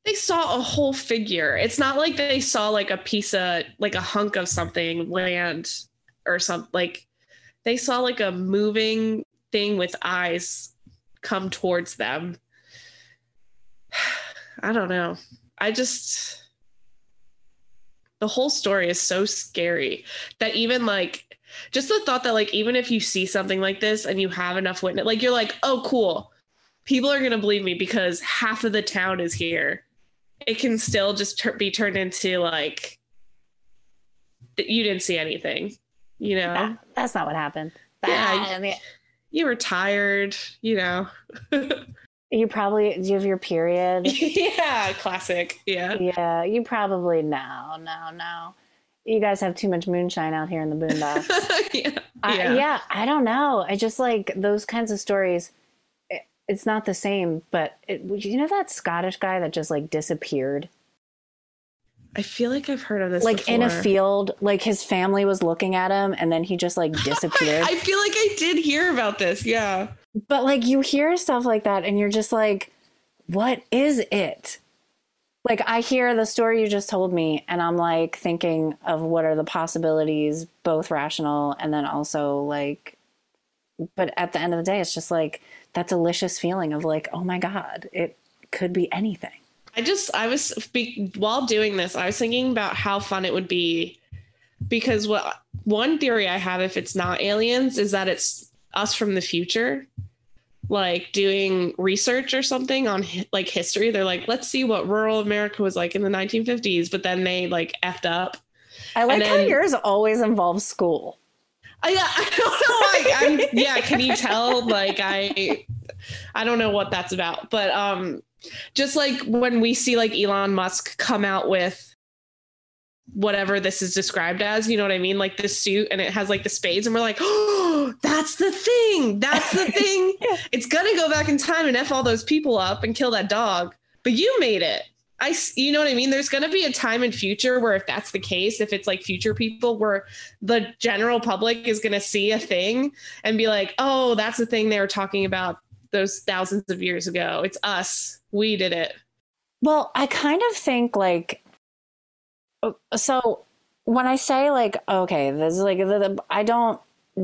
They saw a whole figure. It's not like they saw like a piece of like a hunk of something land or something like they saw like a moving thing with eyes come towards them. I don't know. I just the whole story is so scary that even like just the thought that like even if you see something like this and you have enough witness like you're like, "Oh, cool. People are going to believe me because half of the town is here." It can still just tur- be turned into like that you didn't see anything, you know? That- that's not what happened. Yeah, I mean, you were tired, you know. you probably, do you have your period? yeah, classic. Yeah. yeah, you probably, no, no, no. You guys have too much moonshine out here in the boondocks. yeah. I, Yeah. yeah, I don't know. I just like those kinds of stories. It- It's not the same, but it, you know that Scottish guy that just like disappeared, I feel like I've heard of this. like in a field. Like his family was looking at him, and then he just like disappeared. I feel like I did hear about this. Yeah. but like you hear stuff like that, and you're just like, what is it? Like I hear the story you just told me, and I'm like thinking of what are the possibilities, both rational and then also like. But at the end of the day, it's just like that delicious feeling of like, oh my god, it could be anything. I just I was be, while doing this, I was thinking about how fun it would be because what one theory I have if it's not aliens is that it's us from the future like doing research or something on like history they're like let's see what rural america was like in the 1950s but then they like effed up I like And how then- yours always involves school. Yeah, I don't know. Like, I'm, yeah, can you tell? Like, I, I don't know what that's about, but um, just like when we see like Elon Musk come out with whatever this is described as, you know what I mean? Like the suit, and it has like the spades, and we're like, oh, that's the thing. That's the thing. It's gonna go back in time and f all those people up and kill that dog. But you made it. I, you know what I mean? There's going to be a time in future where if that's the case, if it's like future people where the general public is going to see a thing and be like, oh, that's the thing they were talking about those thousands of years ago. It's us. We did it. Well, I kind of think like so when I say like okay, there's like the, the, I don't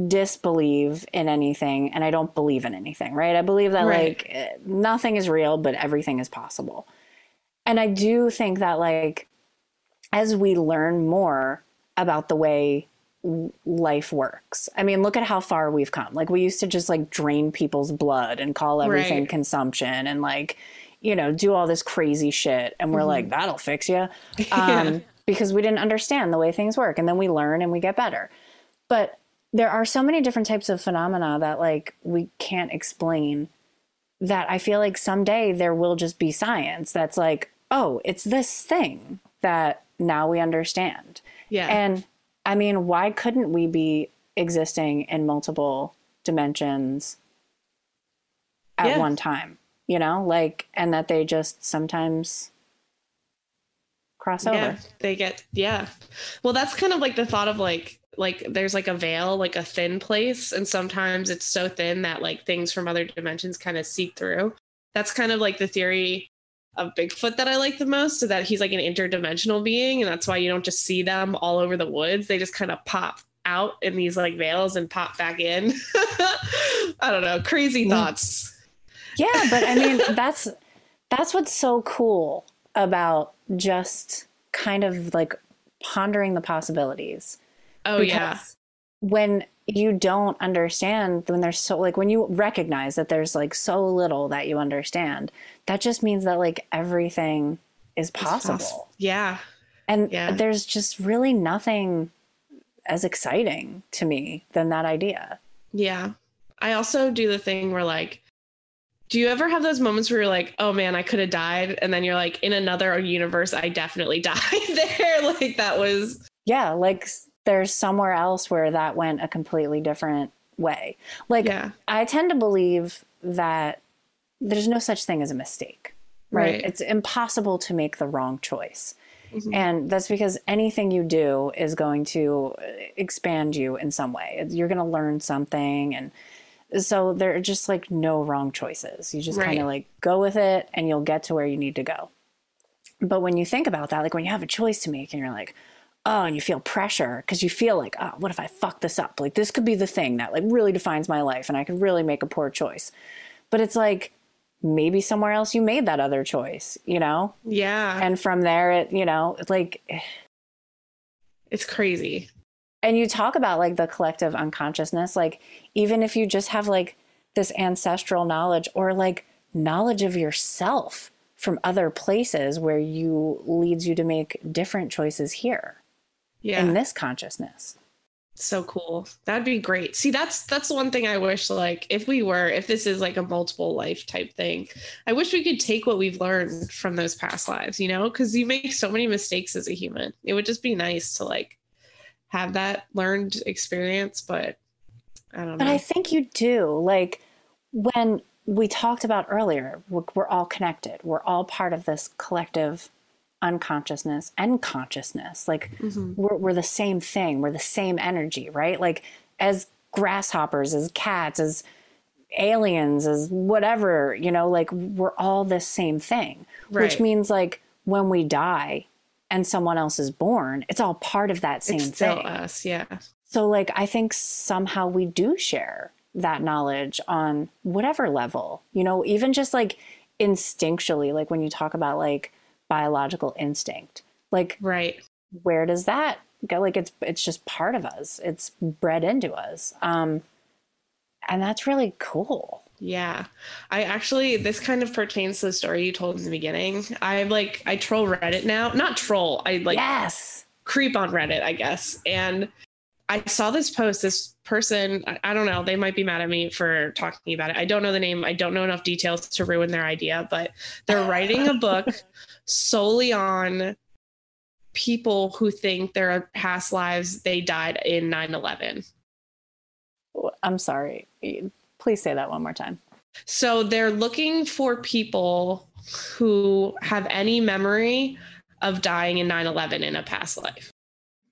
disbelieve in anything and I don't believe in anything, right? I believe that Right. like eh, nothing is real but everything is possible. And I do think that like as we learn more about the way life works. I mean, look at how far we've come. Like we used to just like drain people's blood and call everything Right. consumption and like, you know, do all this crazy shit. And we're like, that'll fix you. Um, because we didn't understand the way things work. And then we learn and we get better. But there are so many different types of phenomena that like we can't explain that I feel like someday there will just be science that's like, oh, it's this thing that now we understand. Yeah. And I mean, why couldn't we be existing in multiple dimensions at Yeah. one time? You know, like, and that they just sometimes cross over. yeah they get yeah well that's kind of like the thought of like like there's like a veil like a thin place and sometimes it's so thin that like things from other dimensions kind of seep through that's kind of like the theory of bigfoot that i like the most so that he's like an interdimensional being and that's why you don't just see them all over the woods. They just kind of pop out in these like veils and pop back in. I don't know crazy mm. thoughts. Yeah, but I mean that's that's what's so cool about just kind of like pondering the possibilities. oh yeah. When you don't understand, when there's so like when you recognize that there's like so little that you understand, that just means that like everything is possible. yeah And Yeah. there's just really nothing as exciting to me than that idea. Yeah. I also do the thing where like do you ever have those moments where you're like, "Oh man, I could have died," and then you're like, "In another universe, I definitely died there." like that was Yeah, like there's somewhere else where that went a completely different way. Like yeah. I tend to believe that there's no such thing as a mistake. Right? Right. It's impossible to make the wrong choice. Mhm. And that's because anything you do is going to expand you in some way. You're going to learn something and so there are just like no wrong choices. You just kind of like go with it and you'll get to where you need to go. But when you think about that, like when you have a choice to make and you're like, oh, and you feel pressure because you feel like, oh, what if I fuck this up? Like this could be the thing that like really defines my life and I could really make a poor choice. But it's like maybe somewhere else you made that other choice, you know? Yeah. And from there it, you know, it's like it's crazy. and you talk about like the collective unconsciousness like even if you just have like this ancestral knowledge or like knowledge of yourself from other places where you leads you to make different choices here Yeah. in this consciousness so cool. That'd be great. See, that's that's the one thing I wish like if we were if this is like a multiple life type thing, I wish we could take what we've learned from those past lives, you know? Cuz you make so many mistakes as a human. It would just be nice to like have that learned experience, but I don't but know. i think you do like when we talked about earlier we're, we're all connected we're all part of this collective unconsciousness and consciousness. Like Mhm. we're, we're the same thing. We're the same energy right? Like as grasshoppers as cats as aliens as whatever you know like we're all this same thing. Which means like when we die and someone else is born it's all part of that same it's still thing. us, yeah. so like i think somehow we do share that knowledge on whatever level you know even just like instinctually like when you talk about like biological instinct like Right. where does that go like it's it's just part of us it's bred into us um and that's really cool Yeah. I actually, this kind of pertains to the story you told in the beginning. I like, I troll Reddit now. Not troll, I like yes creep on Reddit, I guess. And I saw this post, this person, I, I don't know, they might be mad at me for talking about it. I don't know the name. I don't know enough details to ruin their idea, but they're writing a book solely on people who think their past lives they died in 9/11. i'm sorry please say that one more time So they're looking for people who have any memory of dying in 9 11 in a past life.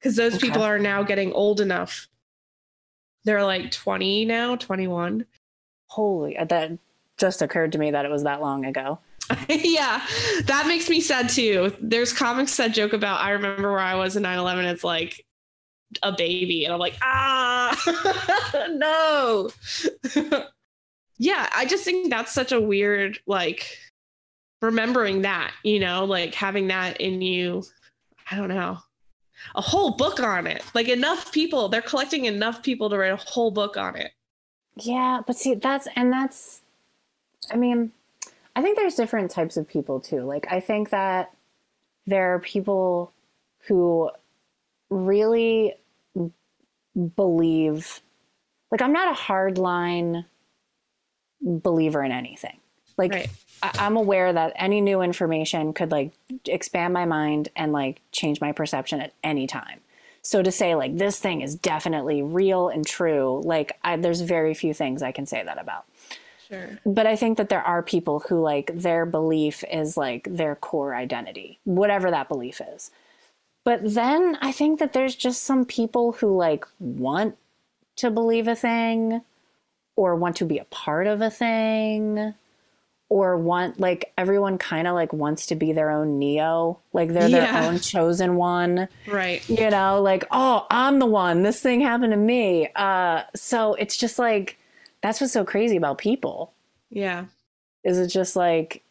Because those Okay. people are now getting old enough. They're like 20 now, 21. holy uh, that just occurred to me that it was that long ago yeah, that makes me sad too. There's comics that joke about, I remember where I was in 9 11. It's like a baby. And I'm like, ah, no. yeah, I just think that's such a weird, like, remembering that, you know, like having that in you. I don't know. A whole book on it. Like enough people, they're collecting enough people to write a whole book on it. Yeah, but see, that's and that's. I mean, I think there's different types of people too. Like, I think that there are people who really believe. Like, I'm not a hardline believer in anything. Like, Right. I'm aware that any new information could like expand my mind and like change my perception at any time. So to say like this thing is definitely real and true, like I, there's very few things I can say that about. Sure. But I think that there are people who like their belief is like their core identity, whatever that belief is. But then I think that there's just some people who like want to believe a thing or want to be a part of a thing or want like everyone kind of like wants to be their own neo. Like they're their own chosen one. Right. you know like oh i'm the one. This thing happened to me. Uh so it's just like that's what's so crazy about people. Yeah. is it just like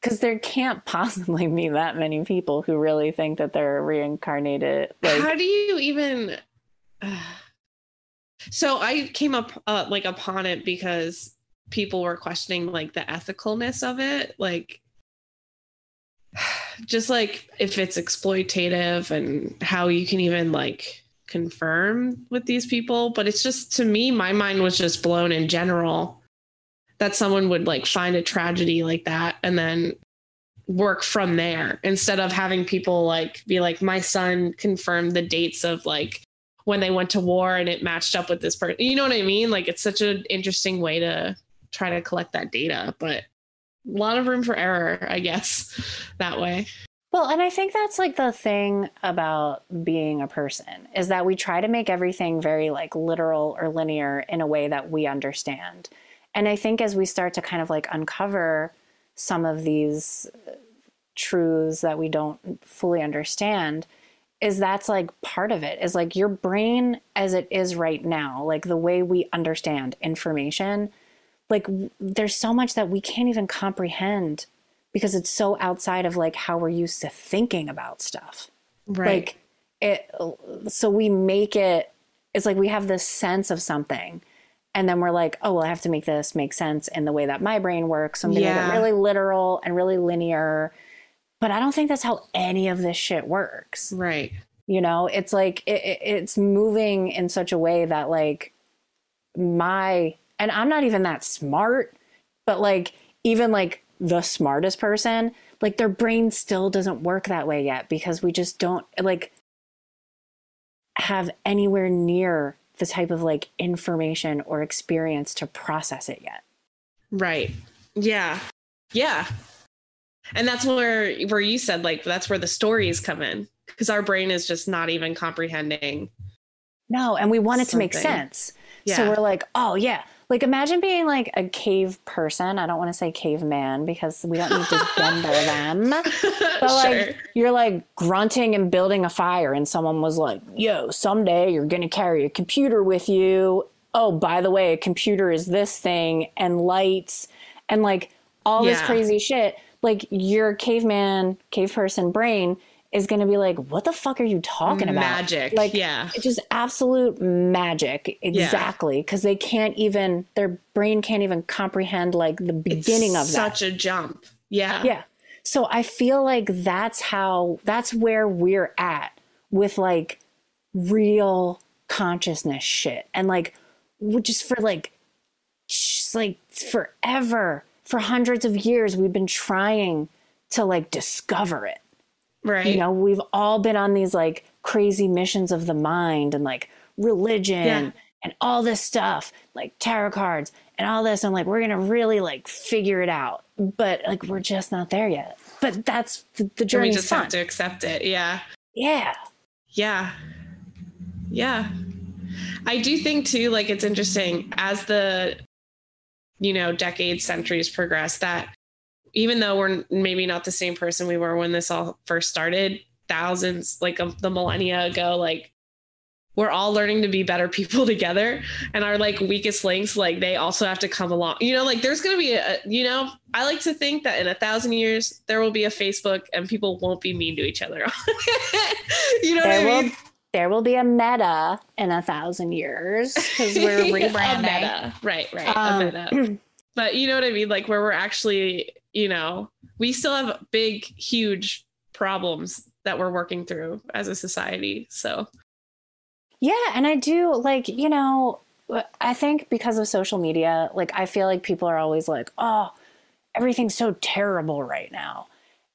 because there can't possibly be that many people who really think that they're reincarnated like How do you even So I came up uh, like upon it because people were questioning like the ethicalness of it, like just like if it's exploitative and how you can even like confirm with these people, but it's just to me my mind was just blown in general that someone would like find a tragedy like that and then work from there instead of having people like be like my son confirmed the dates of like when they went to war and it matched up with this person you know what i mean? Like it's such an interesting way to try to collect that data but a lot of room for error i guess that way Well, and I think that's like the thing about being a person is that we try to make everything very like literal or linear in a way that we understand. And I think as we start to kind of like uncover some of these uh, truths that we don't fully understand, is that's like part of it is like your brain as it is right now, like the way we understand information, like there's so much that we can't even comprehend because it's so outside of like how we're used to thinking about stuff. right Like it so we make it it's like we have this sense of something and then we're like, oh well I have to make this make sense in the way that my brain works. So I'm gonna Yeah. make it really literal and really linear. But I don't think that's how any of this shit works. right You know, it's like it, it, it's moving in such a way that like my and I'm not even that smart, but like even like the smartest person, like their brain still doesn't work that way yet because we just don't like have anywhere near the type of like information or experience to process it yet. Right. Yeah. Yeah. And that's where where you said like that's where the stories come in because our brain is just not even comprehending. No, and we want it to make sense. Yeah. So we're like, oh yeah. Like imagine being like a cave person. I don't want to say caveman because we don't need to gender them. But like Sure. you're like grunting and building a fire and someone was like, "Yo, someday you're going to carry a computer with you. Oh, by the way, a computer is this thing and lights and like all this crazy shit." Like your caveman, cave person brain is going to be like, "What the fuck are you talking about?" Magic. Like yeah. it's just absolute magic exactly because they can't even their brain can't even comprehend like the beginning of that such a jump. Yeah. yeah so i feel like that's how that's where we're at with like real consciousness shit and like just for like just like forever for hundreds of years we've been trying to like discover it Right. you know we've all been on these like crazy missions of the mind and like religion Yeah. and all this stuff like tarot cards and all this i'm like we're gonna really like figure it out but like we're just not there yet but that's the, the And we just fun have to accept it. Yeah. yeah Yeah. Yeah. I do think too, like it's interesting as the, you know, decades, centuries progress that even though we're maybe not the same person we were when this all first started, thousands, like of the millennia ago, like we're all learning to be better people together and our like weakest links like they also have to come along you know like there's gonna be a you know i like to think that in a thousand years there will be a facebook and people won't be mean to each other. You know there what i will mean? there will be a meta in a thousand years because we're A meta. right right Um, a meta. But you know what i mean? Like where we're actually you know we still have big huge problems that we're working through as a society so Yeah, and I do like, you know, I think because of social media, like I feel like people are always like, "Oh, everything's so terrible right now."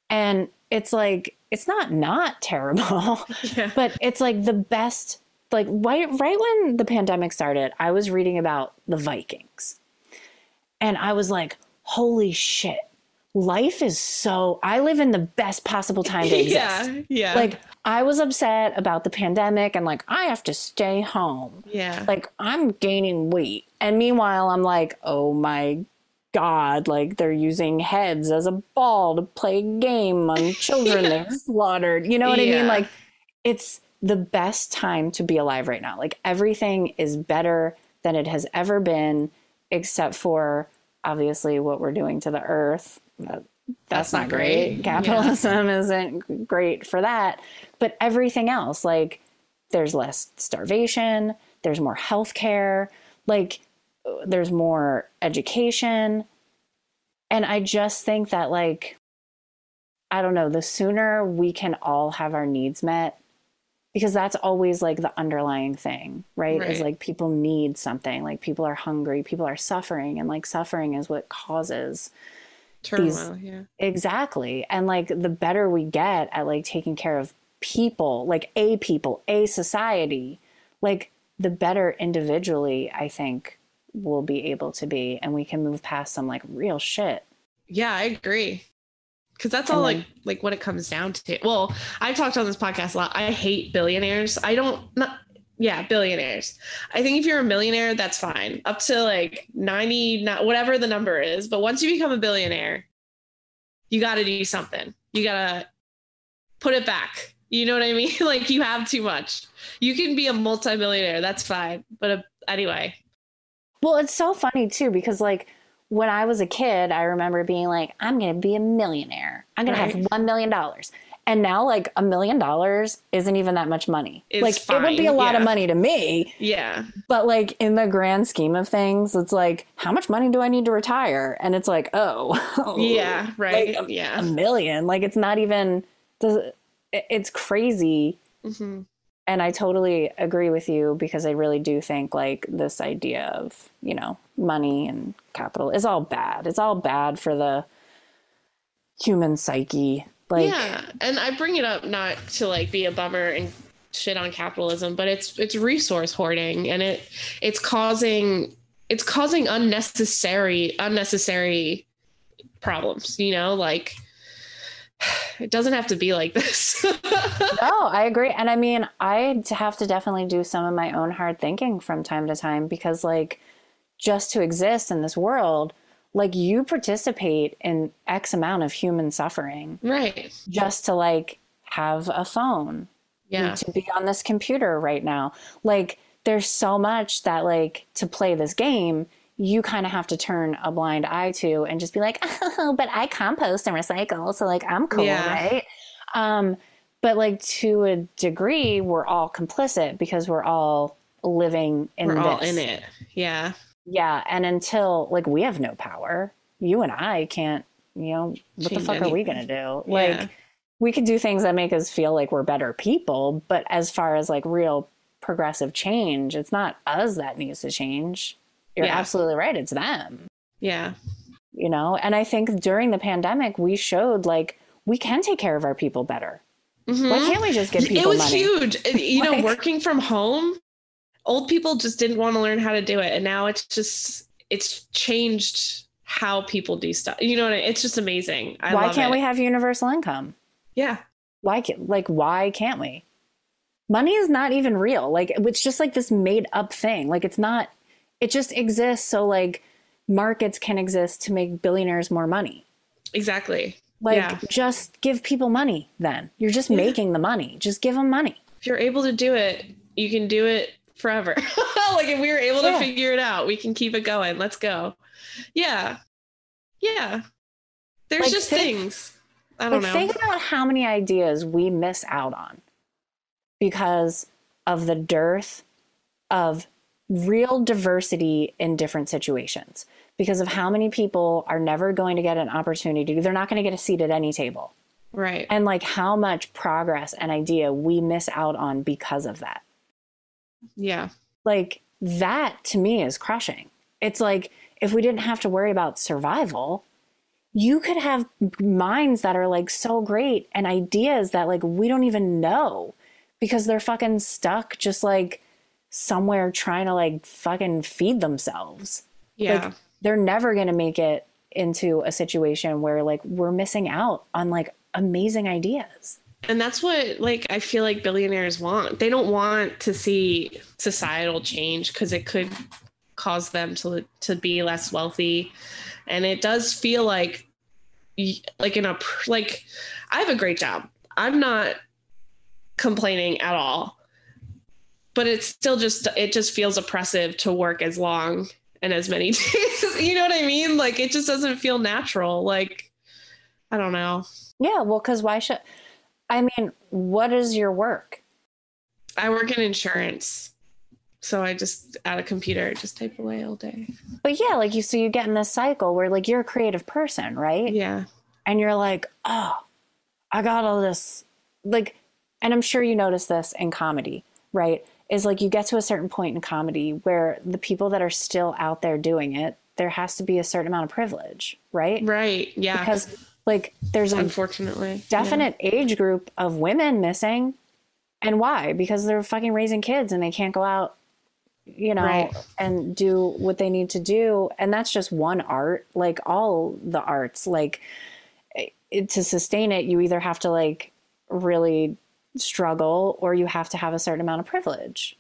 And it's like it's not not terrible, yeah but it's like the best like right right when the pandemic started, I was reading about the Vikings. And I was like, "Holy shit. Life is so I live in the best possible time to exist." yeah yeah Like I was upset about the pandemic and like I have to stay home. yeah Like I'm gaining weight. And meanwhile I'm like, "Oh my god, like they're using heads as a ball to play a game on children they've slaughtered." You know what I mean? Like it's the best time to be alive right now. Like everything is better than it has ever been except for obviously what we're doing to the earth. That- that's, That's not great. great. Capitalism isn't great for that. But everything else, like there's less starvation, there's more health care, like there's more education. And I just think that, like, I don't know, the sooner we can all have our needs met, because that's always like the underlying thing, right? Is like people need something, like people are hungry, people are suffering, and like suffering is what causes turmoil yeah Exactly. And like the better we get at like taking care of people, like a people, a society, like the better individually I think we'll be able to be and we can move past some like real shit. Yeah, I agree. Cause that's And all then- like like what it comes down to. Well, I've talked on this podcast a lot. I hate billionaires. I don't not yeah, billionaires. I think if you're a millionaire, that's fine. Up to like 90, not whatever the number is. But once you become a billionaire, you gotta do something. You gotta put it back. You know what I mean? like you have too much. You can be a multimillionaire, that's fine. But uh, anyway, Well, it's so funny too because like when I was a kid, I remember being like, I'm going to be a millionaire. I'm going to have 1 million dollars. And now like a million dollars isn't even that much money. It's like it would be a fine, lot of money to me, yeah. But like in the grand scheme of things, it's like, how much money do I need to retire? And it's like, oh, Yeah, right. Like, yeah. a million. Like it's not even. It's crazy, hmm and I totally agree with you because I really do think like this idea of you know money and capital is all bad. It's all bad for the human psyche. Like, yeah and i bring it up not to like be a bummer and shit on capitalism but it's it's resource hoarding and it it's causing it's causing unnecessary unnecessary problems you know like it doesn't have to be like this No, I agree. And I mean, I have to definitely do some of my own hard thinking from time to time because, like, just to exist in this world, like, you participate in X amount of human suffering right just to, like, have a phone, yeah to be on this computer right now. Like, there's so much that, like, to play this game, you kind of have to turn a blind eye to and just be like, oh, but I compost and recycle. So, like, I'm cool, Yeah. right? Um, but like to a degree, we're all complicit because we're all living in we're this. all in it yeah Yeah, and until like we have no power, you and I can't. You know what the Change fuck are we gonna do? Yeah. Like we could do things that make us feel like we're better people, but as far as like real progressive change, it's not us that needs to change. You're Yeah. absolutely right. It's them yeah you know and i think during the pandemic we showed like we can take care of our people better why Mhm. can't we just give people it was money huge you know Like- working from home old people just didn't want to learn how to do it and now it's just it's changed how people do stuff. You know what I, it's just amazing. I why can't it. we have universal income? Yeah. Why can like why can't we? Money is not even real like it's just like this made up thing like it's not it just exists so like markets can exist to make billionaires more money. Exactly. Like Yeah. just give people money then. You're just Yeah. making the money. Just give them money. If you're able to do it you can do it forever. like if we were able to Yeah. figure it out, we can keep it going. Let's go. Yeah. Yeah. There's Like, just think- things. I don't Like, know. think about how many ideas we miss out on because of the dearth of real diversity in different situations. Because of how many people are never going to get an opportunity, they're not going to get a seat at any table. right. And like how much progress and idea we miss out on because of that. Yeah. Like that to me is crushing. It's like if we didn't have to worry about survival, you could have minds that are like so great and ideas that like we don't even know because they're fucking stuck just like somewhere trying to like fucking feed themselves. Yeah. Like they're never going to make it into a situation where like we're missing out on like amazing ideas. And that's what like i feel like billionaires want. They don't want to see societal change because it could cause them to to be less wealthy. And it does feel like like in a like i have a great job. I'm not complaining at all. But it's still just it just feels oppressive to work as long and as many days. You know what i mean? Like it just doesn't feel natural. Like i don't know. Yeah, well cuz why should I mean, what is your work? I work in insurance. So I just at a computer just type away all day. But yeah, like you, so you get in this cycle where like you're a creative person, right? Yeah. And you're like, oh, I got all this. Like, and I'm sure you notice this in comedy, right? Is like you get to a certain point in comedy where the people that are still out there doing it, there has to be a certain amount of privilege, right? Right. Yeah. Because like there's a unfortunately. definite age group of women missing. And why? Because they're fucking raising kids and they can't go out, you know, Right. and do what they need to do. And that's just one art, like all the arts. Like it, to sustain it, you either have to like really struggle or you have to have a certain amount of privilege.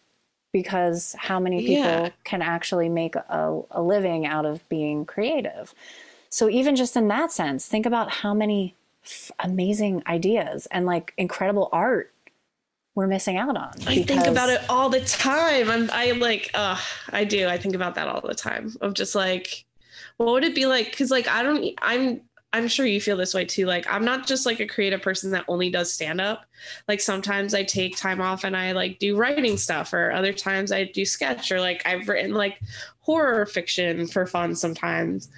Because how many people Yeah. can actually make a, a living out of being creative? So, even just in that sense, think about how many f- amazing ideas and like incredible art we're missing out on. I think about it all the time. I'm I like uh I do. I think about that all the time. Of just like what would it be like cuz like I don't I'm I'm sure you feel this way too. Like I'm not just like a creative person that only does stand up. Like sometimes I take time off and I like do writing stuff or other times I do sketch or like I've written like horror fiction for fun sometimes.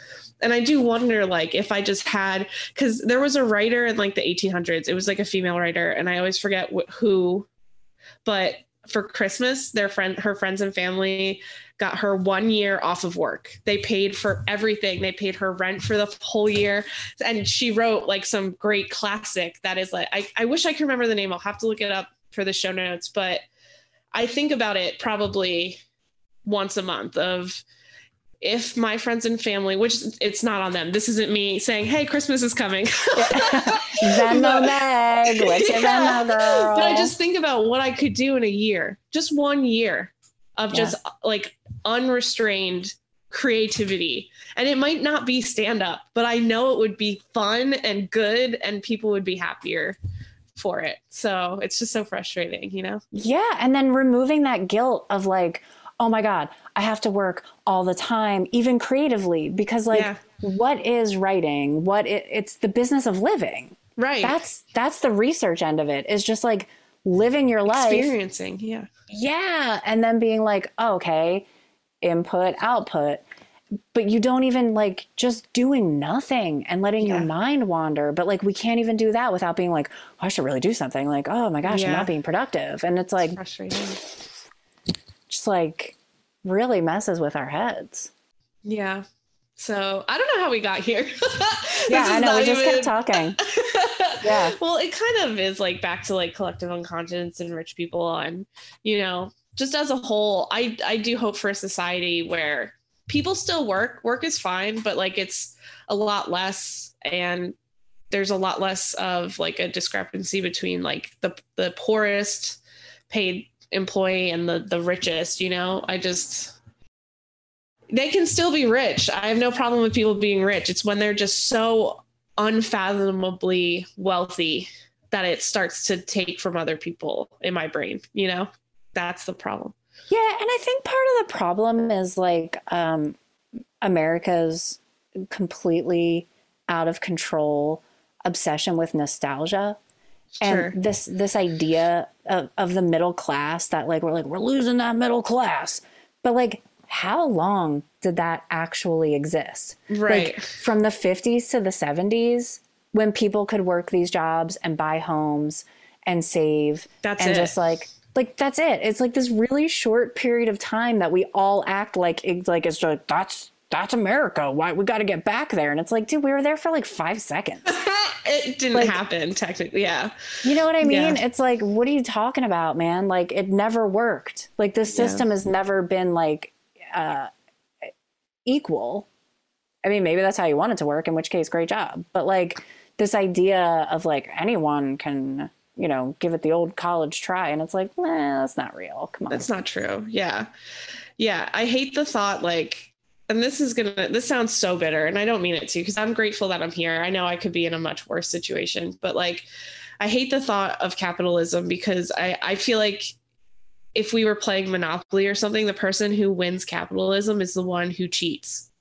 And I do wonder like if I just had cuz there was a writer in like the 1800s. It was like a female writer and I always forget wh- who but for Christmas, their friend, her friends and family got her one year off of work. They paid for everything. They paid her rent for the whole year. And she wrote like some great classic that is like, I, I wish I could remember the name. I'll have to look it up for the show notes, but I think about it probably once a month of if my friends and family, which it's not on them. This isn't me saying, "Hey, Christmas is coming." Venmo Meg, what's your Yeah. Venmo girl? but I just think about what I could do in a year, just one year of Yeah. just like unrestrained creativity. And it might not be stand up, but I know it would be fun and good and people would be happier for it. So it's just so frustrating, you know? Yeah. And then removing that guilt of like, oh my God, I have to work all the time, even creatively, because like, Yeah. what is writing? What it, it's the business of living. Right. That's that's the research end of it. Is just like living your life. experiencing. Yeah. Yeah. And then being like, oh, okay, input, output. But you don't even like just doing nothing and letting your mind wander. But like, we can't even do that without being like, oh, I should really do something. Like, oh my gosh, I'm not being productive. And it's like, Frustrating. just like really messes with our heads. Yeah. So I don't know how we got here. Yeah, I know. We just even- kept talking. Yeah. well, it kind of is like back to like collective unconscious and rich people and you know, just as a whole, I I do hope for a society where people still work. Work is fine, but like it's a lot less and there's a lot less of like a discrepancy between like the the poorest paid employee and the the richest, you know? I just they can still be rich. I have no problem with people being rich. It's when they're just so unfathomably wealthy that it starts to take from other people in my brain, you know? that's the problem. Yeah, and I think part of the problem is like um, America's completely out of control obsession with nostalgia Sure. and this this idea of, of the middle class that like we're like we're losing that middle class but like how long did that actually exist Right. like from the 50s to the 70s when people could work these jobs and buy homes and save That's and it. just like like that's it it's like this really short period of time that we all act like it's like it's like that's that's america why we got to get back there and it's like dude we were there for like five seconds it didn't Like- happen technically. Yeah. You know what I mean? Yeah. It's like, what are you talking about, man? Like, it never worked. Like, the system has never been like uh, equal. I mean, maybe that's how you want it to work, in which case, great job. But like, this idea of like anyone can, you know, give it the old college try, and it's like, nah, that's not real. Come on. That's not true. Yeah. Yeah. I hate the thought like, and this is to, this sounds so bitter and I don't mean it to because I'm grateful that I'm here. I know I could be in a much worse situation, but like, I hate the thought of capitalism because I, I feel like if we were playing Monopoly or something, the person who wins capitalism is the one who cheats.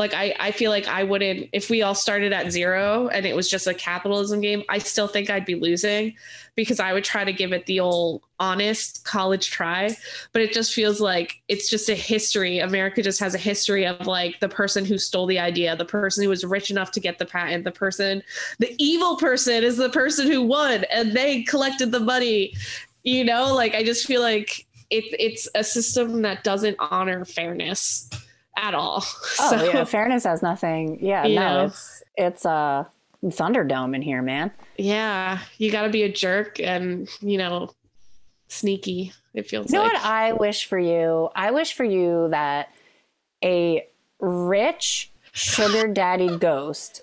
Like I, I feel like I wouldn't if we all started at zero and it was just a capitalism game, I still think I'd be losing because I would try to give it the old honest college try. But it just feels like it's just a history. America just has a history of like the person who stole the idea, the person who was rich enough to get the patent, the person, the evil person is the person who won and they collected the money. You know, like I just feel like it, it's a system that doesn't honor fairness at all. oh So- yeah, fairness has nothing. Yeah, no, know. it's it's uh Thunderdome in here, man. Yeah, you got to be a jerk and, you know, sneaky. It feels You know like. what I wish for you? I wish for you that a rich sugar daddy ghost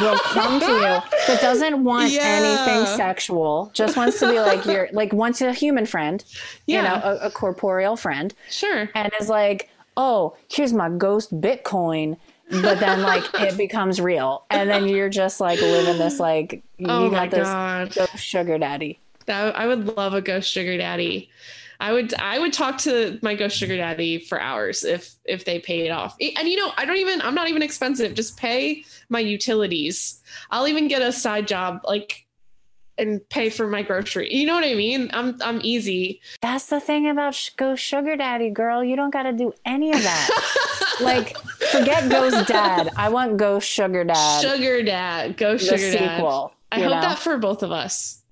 will come to you that doesn't want Yeah. anything sexual, just wants to be like your like wants a human friend, Yeah. you know, a, a corporeal friend, sure. and is like, oh, here's my ghost Bitcoin. But then, like, it becomes real, and then you're just like living this like you Oh got this God. ghost sugar daddy. That, I would love a ghost sugar daddy. I would I would talk to my ghost sugar daddy for hours if if they paid off. And you know, I don't even I'm not even expensive. Just pay my utilities. I'll even get a side job like and pay for my grocery. You know what I mean? I'm I'm easy. That's the thing about sh- Ghost Sugar Daddy, girl. You don't got to do any of that. like, forget Ghost Dad. I want go Sugar Dad. Sugar dad, the sugar dad. sequel. I hope know? that for both of us.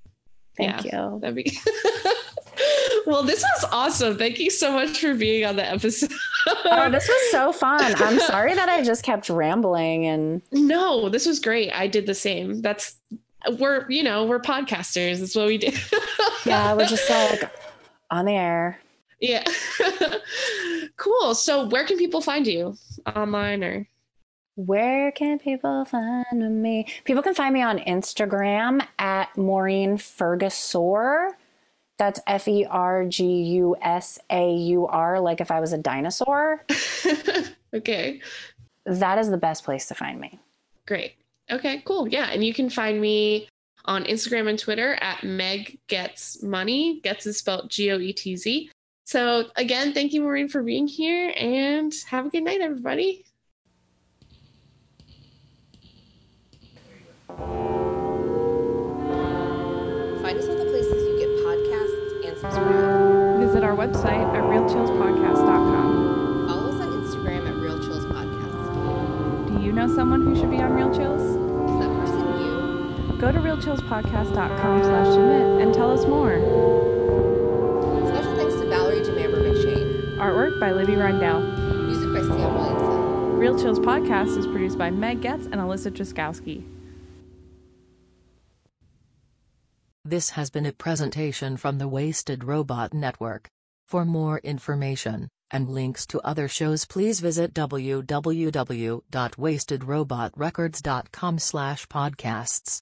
Thank yeah. you. That'd be well, this was awesome. Thank you so much for being on the episode. Oh, this was so fun. I'm sorry that I just kept rambling and no, this was great. I did the same. That's we're you know we're podcasters. That's what we do. yeah, we're just like on the air. yeah. cool. So where can people find you online or? Where can people find me? People can find me on Instagram at Maureen Fergusaur. That's F E R G U S A U R, like if I was a dinosaur. okay. That is the best place to find me. Great. Okay, cool. Yeah. And you can find me on Instagram and Twitter at Meg Goetz Money. Goetz is spelled G O E T Z. So again, thank you, Maureen, for being here and have a good night, everybody. Find us all the places you get podcasts and subscribe. Visit our website at realchillspodcast.com. Follow us on Instagram at Real Chills Podcast. Do you know someone who should be on Real Chills? Go to realchillspodcast.com slash submit and tell us more. Special thanks to Valerie Jamamber McShane. Artwork by Libby Rindell. Music by Sam Williamson. Real Chills Podcast is produced by Meg Goetz and Alyssa Truskowski. This has been a presentation from the Wasted Robot Network. For more information and links to other shows, please visit www.wastedrobotrecords.com/podcasts.